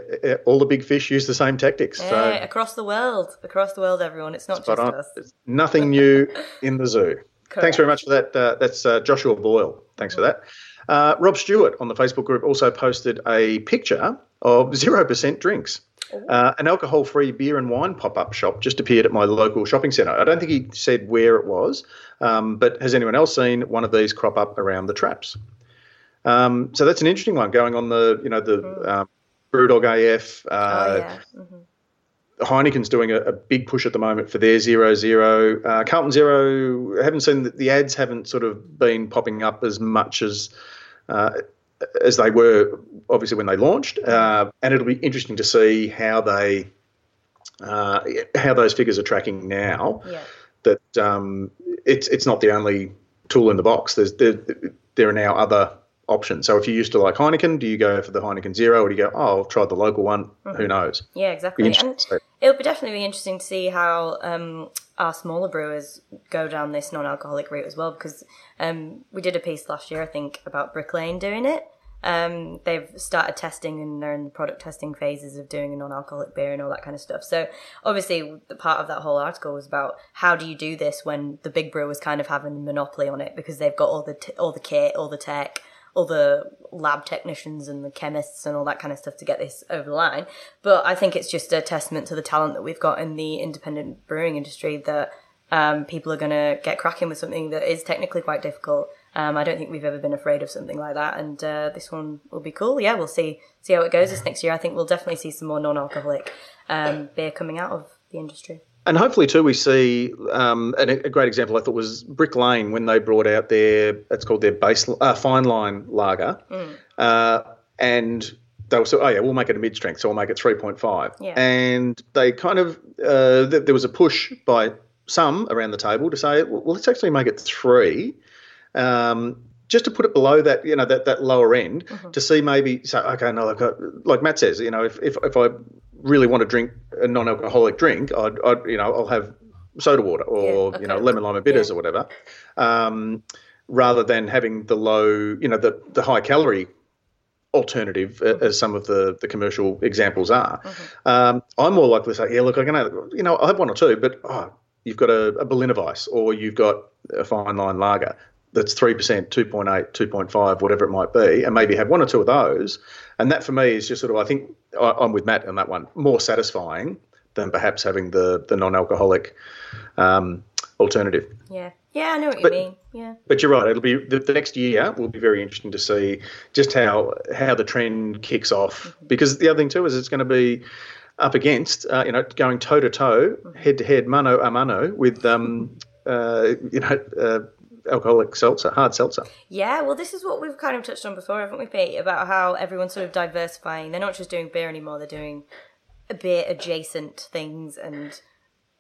B: All the big fish use the same tactics.
A: Yeah,
B: so
A: across the world, across the world, everyone. It's not just
B: on.
A: us.
B: It's nothing new in the zoo.
A: Correct.
B: Thanks very much for that. Uh, that's uh, Joshua Boyle. Thanks for that. Uh, Rob Stewart on the Facebook group also posted a picture of 0% drinks. Uh, an alcohol free beer and wine pop up shop just appeared at my local shopping centre. I don't think he said where it was, um, but has anyone else seen one of these crop up around the traps? Um, so that's an interesting one going on the, you know, the um, Brewdog AF. Uh,
A: oh, yeah. hmm
B: Heineken's doing a, a, big push at the moment for their zero zero. Uh, Carlton Zero haven't seen that the ads haven't sort of been popping up as much as uh, as they were obviously when they launched, uh, and it'll be interesting to see how they uh, how those figures are tracking now.
A: Yeah.
B: That um, it's it's not the only tool in the box. There's there, there are now other option. So if you used to like Heineken, do you go for the Heineken Zero or do you go, oh, I've tried the local one?
A: Mm-hmm.
B: Who knows?
A: Yeah, exactly. And it'll be definitely be interesting to see how um, our smaller brewers go down this non-alcoholic route as well, because um, we did a piece last year, I think, about Brick Lane doing it. Um, they've started testing and they're in the product testing phases of doing a non-alcoholic beer and all that kind of stuff. So obviously, the part of that whole article was about how do you do this when the big brewers kind of having a monopoly on it because they've got all the t- all the kit, all the tech, all the lab technicians and the chemists and all that kind of stuff to get this over the line. But I think it's just a testament to the talent that we've got in the independent brewing industry that um, people are going to get cracking with something that is technically quite difficult. Um, I don't think we've ever been afraid of something like that, and uh, this one will be cool. Yeah, we'll see see how it goes this next year. I think we'll definitely see some more non-alcoholic um, beer coming out of the industry.
B: And hopefully, too, we see um, and a great example I thought was Brick Lane when they brought out their, it's called their base uh, fine line lager.
A: Mm.
B: Uh, and they were so, oh, yeah, we'll make it a mid strength, so we'll make it 3.5.
A: Yeah.
B: And they kind of, uh, th- there was a push by some around the table to say, well, let's actually make it three. Um, just to put it below that, you know, that, that lower end,
A: Mm-hmm.
B: to see maybe so, okay, no, like, like Matt says, you know, if, if, if I really want to drink a non-alcoholic drink, I'd, I'd you know, I'll have soda water or
A: Yeah,
B: you know lemon lime and bitters
A: Yeah.
B: or whatever, um, rather than having the low, you know, the the high calorie alternative uh, as some of the the commercial examples are. Um, I'm more likely to say, yeah, look, I can, have, you know, I'll have one or two, but oh, you've got a, a Berliner Weiss or you've got a fine line lager that's 3%, 2.8, 2.5, whatever it might be, and maybe have one or two of those. And that for me is just sort of, I think I, I'm with Matt on that one, more satisfying than perhaps having the, the non alcoholic um, alternative.
A: Yeah, yeah, I know what you mean. Yeah,
B: But you're right. It'll be the, the next year will be very interesting to see just how how the trend kicks off. Because the other thing too is it's going to be up against uh, you know going toe to toe, head to head, mano a mano with um, uh, you know uh, alcoholic seltzer, hard seltzer.
A: Yeah, well, this is what we've kind of touched on before, haven't we, Pete? About how everyone's sort of diversifying. They're not just doing beer anymore; they're doing beer adjacent things and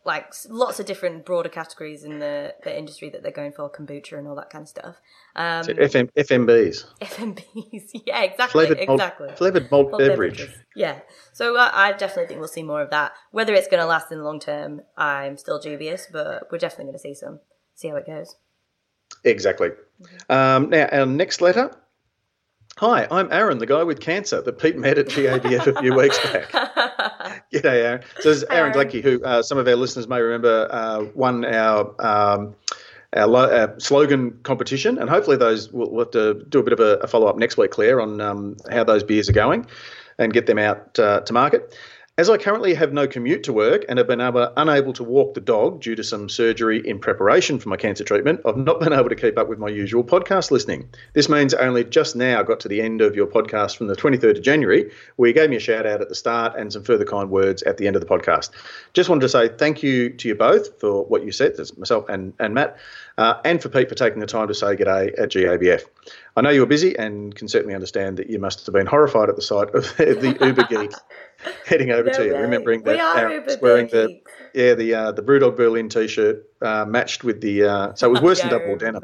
A: like lots of different broader categories in the, the industry that they're going for, kombucha and all that kind of stuff. Um,
B: So FM, FMBs,
A: FMBs, (laughs) yeah, exactly,
B: flavored malt, flavored malt
A: Malt
B: beverage.
A: beverages. Yeah. So uh, I definitely think we'll see more of that. Whether it's going to last in the long term, I'm still dubious, but we're definitely going to see some. See how it goes.
B: Exactly. Um, now, our next letter. Hi, I'm Aaron, the guy with cancer that Pete met at GABF a few (laughs) weeks back. G'day, Aaron. So this is Aaron
A: Aaron.
B: Who uh, some of our listeners may remember uh, won our um, our, lo- our slogan competition, and hopefully those we'll, we'll have to do a bit of a, a follow up next week, Clare, on um, how those beers are going, and get them out uh, to market. As I currently have no commute to work and have been able, unable to walk the dog due to some surgery in preparation for my cancer treatment, I've not been able to keep up with my usual podcast listening. This means only just now got to the end of your podcast from the 23rd of January, where you gave me a shout out at the start and some further kind words at the end of the podcast. Just wanted to say thank you to you both for what you said, myself and, and Matt. Uh, and for Pete for taking the time to say g'day at GABF. I know you're busy and can certainly understand that you must have been horrified at the sight of (laughs) the Uber geek (laughs) heading over
A: No
B: to you,
A: way.
B: remembering
A: We
B: that
A: are
B: Aaron was
A: Uber
B: wearing the yeah the uh, the Brewdog Berlin t-shirt uh, matched with the uh, so it was (laughs) worse
A: Yeah,
B: than double denim.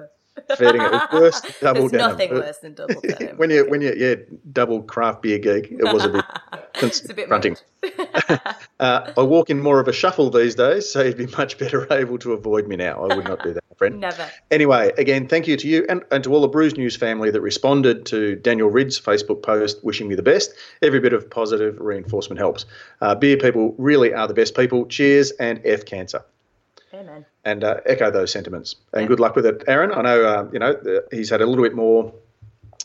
B: Feeding it was worse than double (laughs)
A: There's
B: denim.
A: nothing worse than double (laughs) denim.
B: when you when you yeah double craft beer geek, it was a bit (laughs)
A: it's a bit
B: confronting. Uh, I walk in more of a shuffle these days, so you'd be much better able to avoid me now. I would not do that, friend.
A: Never.
B: Anyway, again, thank you to you and, and to all the Brews News family that responded to Daniel Ridd's Facebook post wishing me the best. Every bit of positive reinforcement helps. Uh, beer people really are the best people. Cheers and F cancer.
A: Amen.
B: And uh, echo those sentiments. And good luck with it, Aaron. I know uh, you know the, he's had a little bit more.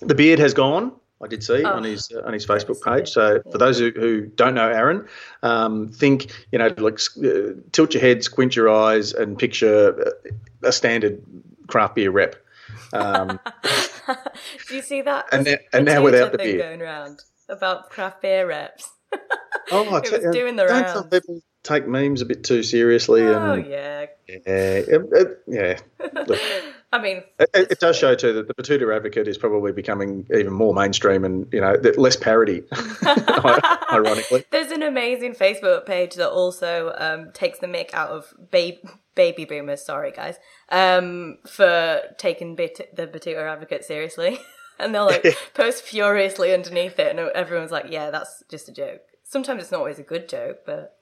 B: The beard has gone. I did see
A: Oh,
B: on his uh, on his Facebook page. So
A: Yeah.
B: for those who, who don't know Aaron, um, think you know like uh, tilt your head, squint your eyes, and picture a standard craft beer rep. Um, (laughs)
A: Do you see that?
B: And now- and now without the beard.
A: going around about craft beer reps.
B: oh, I (laughs)
A: It was doing the rounds.
B: Take memes a bit too seriously?
A: Oh
B: and
A: yeah.
B: yeah, it- it- yeah. Look, (laughs)
A: I mean,
B: It, it, does show too that the Batuta Advocate is probably becoming even more mainstream and you know less parody. (laughs) (laughs) ironically,
A: There's an amazing Facebook page that also um, takes the mick out of ba- baby boomers. Sorry, guys, um, for taking Bat- the Batuta Advocate seriously, and they'll like post furiously underneath it, and everyone's like, "Yeah, that's just a joke." Sometimes it's not always a good joke, but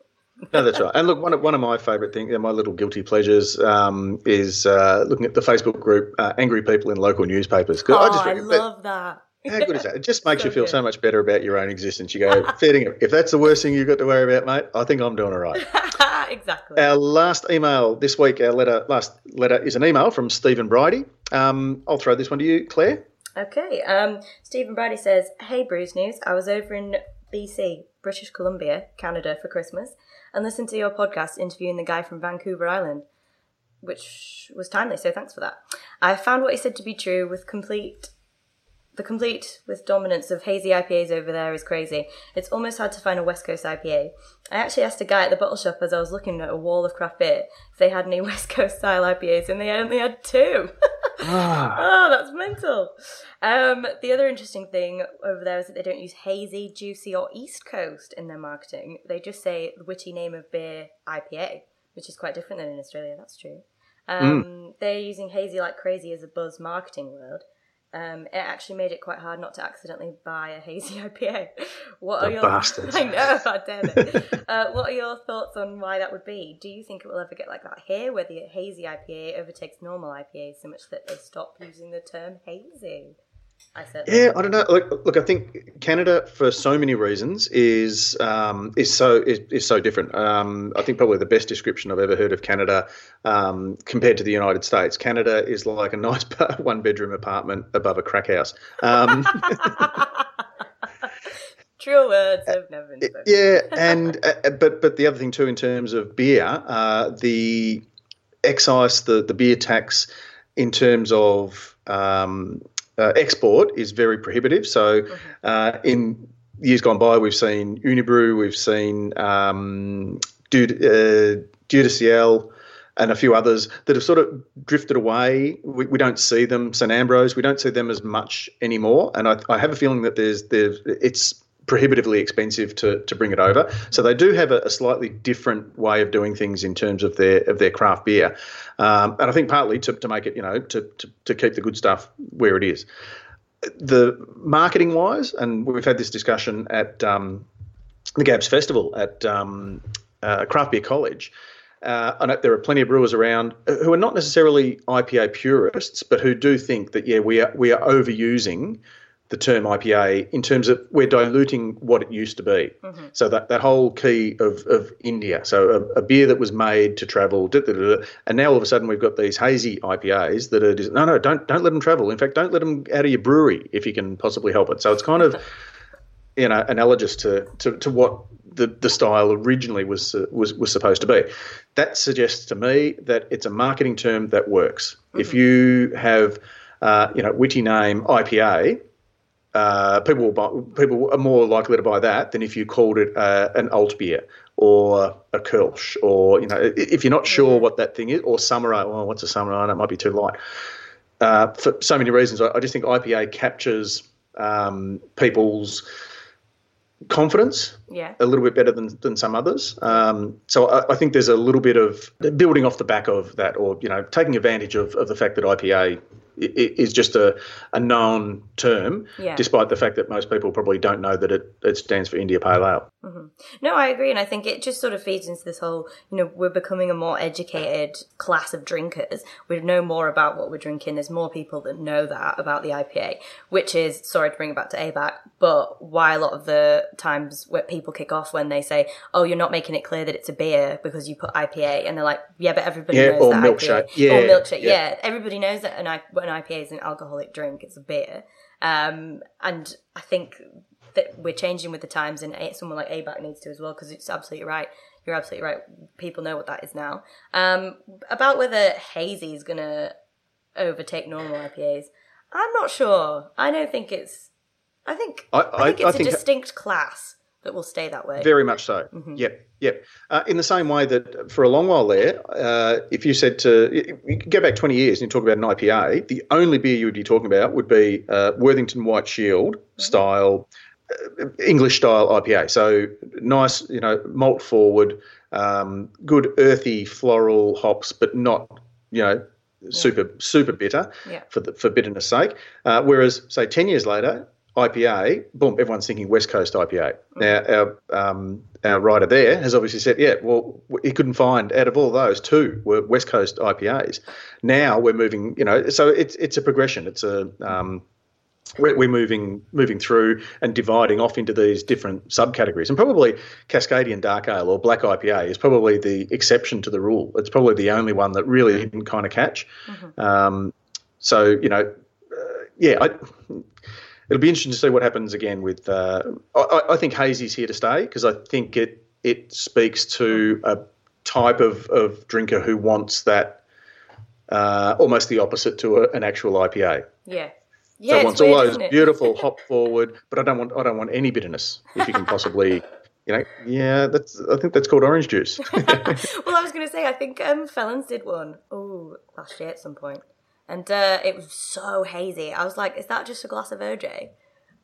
B: no, that's right. And look, one of one of my favourite things, my little guilty pleasures, um, is uh, looking at the Facebook group uh, "Angry People in Local Newspapers."
A: oh, I,
B: just that-
A: love that.
B: how good is that? It just makes
A: So
B: you feel
A: good.
B: so much better about your own existence. You go, feeding it. If that's the worst thing you've got to worry about, mate, I think I'm doing all right. (laughs)
A: exactly.
B: Our last email this week, our letter, last letter is an email from Stephen Bridie. Um, I'll throw this one to you, Clare.
A: Okay. Um, Stephen Brady says, "Hey, Brews News. I was over in BC, British Columbia, Canada, for Christmas, and listened to your podcast interviewing the guy from Vancouver Island, which was timely. So thanks for that. I found what he said to be true. With complete, the complete with dominance of hazy IPAs over there is crazy. It's almost hard to find a West Coast IPA. I actually asked a guy at the bottle shop as I was looking at a wall of craft beer if they had any (laughs) West Coast style IPAs, and they only had two." (laughs) Oh, that's mental. Um, the other interesting thing over there is that they don't use hazy, juicy, or East Coast in their marketing. They just say the witty name of beer IPA, which is quite different than in Australia. That's true. Um, They're using hazy like crazy as a buzz marketing word. Um, it actually made it quite hard not to accidentally buy a hazy (laughs) IPA. What
B: The
A: are your
B: bastards. (laughs)
A: I know, I dare they. uh, what are your thoughts on why that would be? Do you think it will ever get like that here, where the hazy IPA overtakes normal IPA so much that they stop using the term hazy? I said,
B: Yeah, I don't know. Look, look, I think Canada, for so many reasons, is um, is so is, is so different. Um, I think probably the best description I've ever heard of Canada um, compared to the United States. Canada is like a (laughs) nice one bedroom apartment above a crack house. Um, (laughs)
A: True words have never been spoken.
B: yeah, (laughs) and uh, but but the other thing too, in terms of beer, uh, the excise, the the beer tax, in terms of um, uh, export, is very prohibitive. So, uh, in years gone by, we've seen Unibroue, we've seen um, Dieu, uh, Dieu de and a few others that have sort of drifted away. We, we don't see them. St Ambrose, we don't see them as much anymore. And I, I have a feeling that there's there's it's prohibitively expensive to, to bring it over. So they do have a, a slightly different way of doing things in terms of their of their craft beer, um, and I think partly to, to make it you know to, to to keep the good stuff where it is. The marketing wise, and we've had this discussion at um, the Gabs Festival at um, uh, Craft Beer College. Uh, I know there are plenty of brewers around who are not necessarily IPA purists, but who do think that yeah, we are we are overusing the term IPA in terms of we're diluting what it used to be. So that, that whole key of, of India, so a, a beer that was made to travel, da, da, da, and now all of a sudden we've got these hazy IPAs that are just, no, no, don't don't let them travel. In fact, don't let them out of your brewery if you can possibly help it. So it's kind of (laughs) you know analogous to, to, to what the, the style originally was uh, was was supposed to be. That suggests to me that it's a marketing term that works. If you have uh, you know witty name IPA, uh, people will buy, people are more likely to buy that than if you called it uh, an alt beer or a Kölsch or you know if you're not sure what that thing is or summer ale. Well, what's a summer ale? It might be too light. Uh, for so many reasons, I, I, just think IPA captures um, people's confidence
A: yeah.
B: a little bit better than, than some others. Um, so I, I, think there's a little bit of building off the back of that, or you know, taking advantage of, of the fact that IPA is just a, a known term,
A: yeah.
B: despite the fact that most people probably don't know that it, it stands for India Pale Ale.
A: Mm-hmm. No, I agree, and I think it just sort of feeds into this whole, you know, we're becoming a more educated class of drinkers. We know more about what we're drinking. There's more people that know that about the IPA, which is sorry to bring it back to ABAC, but why a lot of the times where people kick off when they say, "Oh, you're not making it clear that it's a beer because you put IPA," and they're like, "Yeah, but everybody
B: yeah,
A: knows
B: or
A: that
B: milkshake.
A: IPA.
B: Yeah,
A: or milkshake.
B: Yeah.
A: yeah. everybody knows that an, an IPA is an alcoholic drink. It's a beer." Um, and I think that we're changing with the times, and someone like ABAC needs to as well because it's absolutely right. You're absolutely right. People know what that is now. Um, about whether hazy is going to overtake normal IPAs, I'm not sure. I don't think it's. I think I, I, I think it's I a think distinct class that will stay that way.
B: Very much so. Mm-hmm. Yep, yep. Uh, in the same way that for a long while there, uh, if you said to you go back 20 years and you talk about an IPA, the only beer you would be talking about would be uh, Worthington White Shield mm-hmm. style English style IPA. So nice, you know, malt forward, um, good earthy floral hops, but not, you know, super yeah. super bitter
A: yeah.
B: for the, for bitterness sake. Uh, whereas, say, ten years later, IPA, boom, everyone's thinking West Coast IPA. Mm-hmm. Now, our, um, our writer there has obviously said, yeah, well, he couldn't find out of all those two were West Coast IPAs. Now we're moving, you know, so it's it's a progression. It's a um, we're, moving moving through and dividing off into these different subcategories. And probably Cascadian Dark Ale or Black IPA is probably the exception to the rule. It's probably the only one that really didn't kind of catch. Mm-hmm. Um, so you know, uh, yeah, I, it'll be interesting to see what happens again with. Uh, I, I, think hazy's here to stay because I think it it speaks to a type of, of drinker who wants that. Uh, almost the opposite to a, an actual IPA.
A: Yeah.
B: Yeah, so I want all those beautiful hop forward, but I don't want I don't want any bitterness. If you can possibly, (laughs) you know, yeah, that's I think that's called orange juice. (laughs) (laughs)
A: well, I was going to say I think um, Felons did one oh last year at some point, and uh, it was so hazy. I was like, is that just a glass of OJ?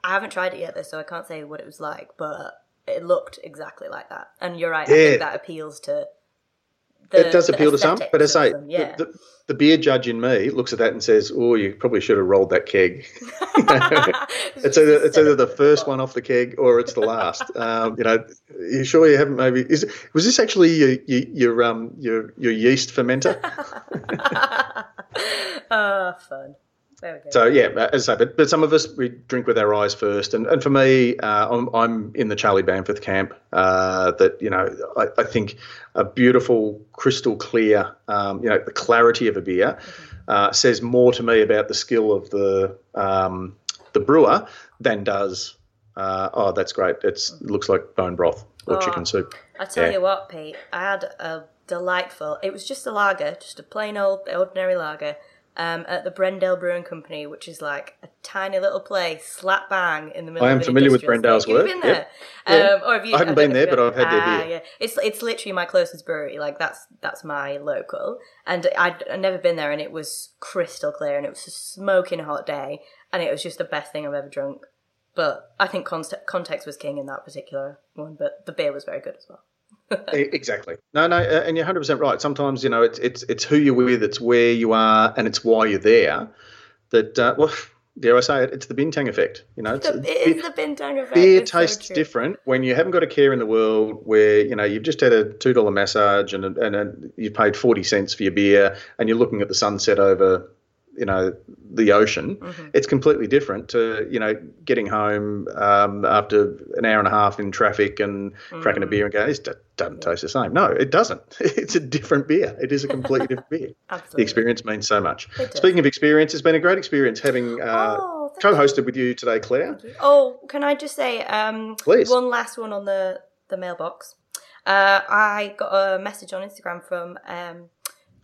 A: I haven't tried it yet though, so I can't say what it was like, but it looked exactly like that. And you're right, yeah. I think that appeals to
B: the, it does appeal to some, but as I say, yeah. the, the, the, beer judge in me looks at that and says, "Oh, you probably should have rolled that keg." (laughs) (laughs) it's either it's either the first one off the keg or it's the last. (laughs) Um, you know, you sure you haven't maybe? Is was this actually your your, your um your your yeast fermenter?
A: oh, fun.
B: So yeah, as I say, but, but some of us we drink with our eyes first, and, and for me, uh, I'm, I'm in the Charlie Bamforth camp. Uh, that you know, I, I, think a beautiful, crystal clear, um, you know, the clarity of a beer mm-hmm. uh, says more to me about the skill of the um, the brewer than does. Uh, oh, that's great! It's, it looks like bone broth or oh, chicken soup.
A: I tell yeah. you what, Pete, I had a delightful. It was just a lager, just a plain old ordinary lager um, at the Brendale Brewing Company, which is like a tiny little place, slap bang in the middle.
B: I am familiar with Brendale's work.
A: You've been there,
B: yep. um, or have you? I haven't I been there, but I've had their beer.
A: Ah, yeah, it's it's literally my closest brewery. Like that's that's my local, and I'd, I'd never been there, and it was crystal clear, and it was a smoking hot day, and it was just the best thing I've ever drunk. But I think context was king in that particular one, but the beer was very good as well (laughs)
B: exactly. No, no, and you're 100 percent right. Sometimes you know it's it's it's who you're with, it's where you are, and it's why you're there. That uh, well, (laughs) dare I say it? It's the bintang effect. You know,
A: it's
B: the,
A: it is the bintang effect.
B: Beer it's tastes so different when you haven't got a care in the world. Where you know you've just had a two dollar massage and and a, you've paid forty cents for your beer, and you're looking at the sunset over you know the ocean, mm-hmm. it's completely different to you know getting home um, after an hour and a half in traffic and mm-hmm. cracking a beer and going, it doesn't taste the same. No, it doesn't. (laughs) It's a different beer. It is a completely (laughs) different beer.
A: Absolutely.
B: The experience means so much. Speaking of experience, it's been a great experience having uh, oh, co-hosted with you today, Clare.
A: You. Oh, can I just say um,
B: Please.
A: one last one on the the mailbox? Uh, I got a message on Instagram from. Um,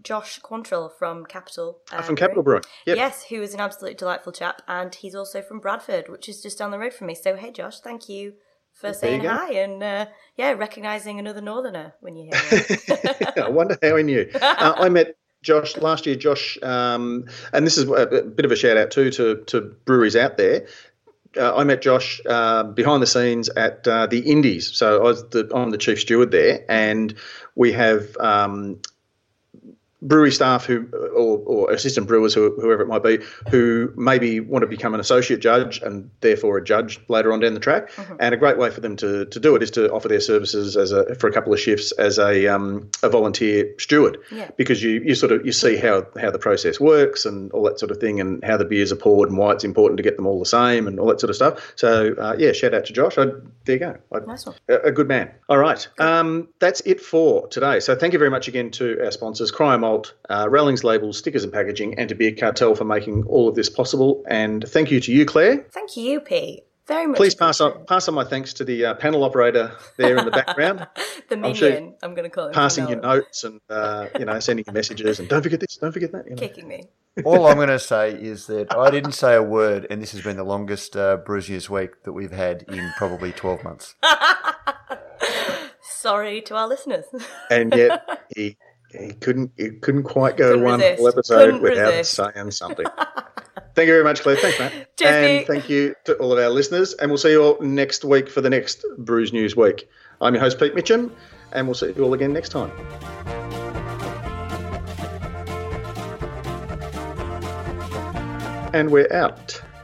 A: Josh Quantrill from Capital.
B: Uh, from Capital Brewing. Yep.
A: Yes, who is an absolutely delightful chap, and he's also from Bradford, which is just down the road from me. So, hey, Josh, thank you for saying you hi and uh, yeah, recognizing another Northerner when you hear
B: him. (laughs) I wonder how he knew. Uh, I met Josh last year. Josh, um, and this is a, bit of a shout out too to to breweries out there. Uh, I met Josh uh, behind the scenes at uh, the Indies. So I was the, I'm the chief steward there, and we have um, brewery staff who or, or assistant brewers who, whoever it might be who maybe want to become an associate judge and therefore a judge later on down the track. Mm-hmm. and a great way for them to, to do it is to offer their services as a for a couple of shifts as a um, a volunteer steward.
A: Yeah.
B: because you, you sort of you see how how the process works and all that sort of thing and how the beers are poured and why it's important to get them all the same and all that sort of stuff. So uh, yeah shout out to Josh. I, there you go.
A: I, nice one.
B: A, a, good man. All right. Um, that's it for today. So thank you very much again to our sponsors Cryer Malt, uh, Rallings Labels, Stickers and Packaging, and to Beer Cartel for making all of this possible. And thank you to you, Clare.
A: Thank you, Pete. Very much.
B: Please pass on pass on my thanks to the uh, panel operator there in the background. (laughs)
A: the minion, I'm, sure I'm going to call him.
B: Passing your notes and uh, you know sending your messages and don't forget this, don't forget that. You know.
A: Kicking me.
C: All I'm going to say is that I didn't say a word, and this has been the longest uh, Brews News week that we've had in probably 12 months. (laughs)
A: Sorry to our listeners.
B: and yet (laughs) he he couldn't he couldn't quite go couldn't one whole episode couldn't without resist. saying something. (laughs) thank you very much, Clare. Thanks, Matt.
A: Cheers,
B: and
A: Pete.
B: thank you to all of our listeners. And we'll see you all next week for the next Brews News Week. I'm your host, Pete Mitchell, and we'll see you all again next time. And we're out.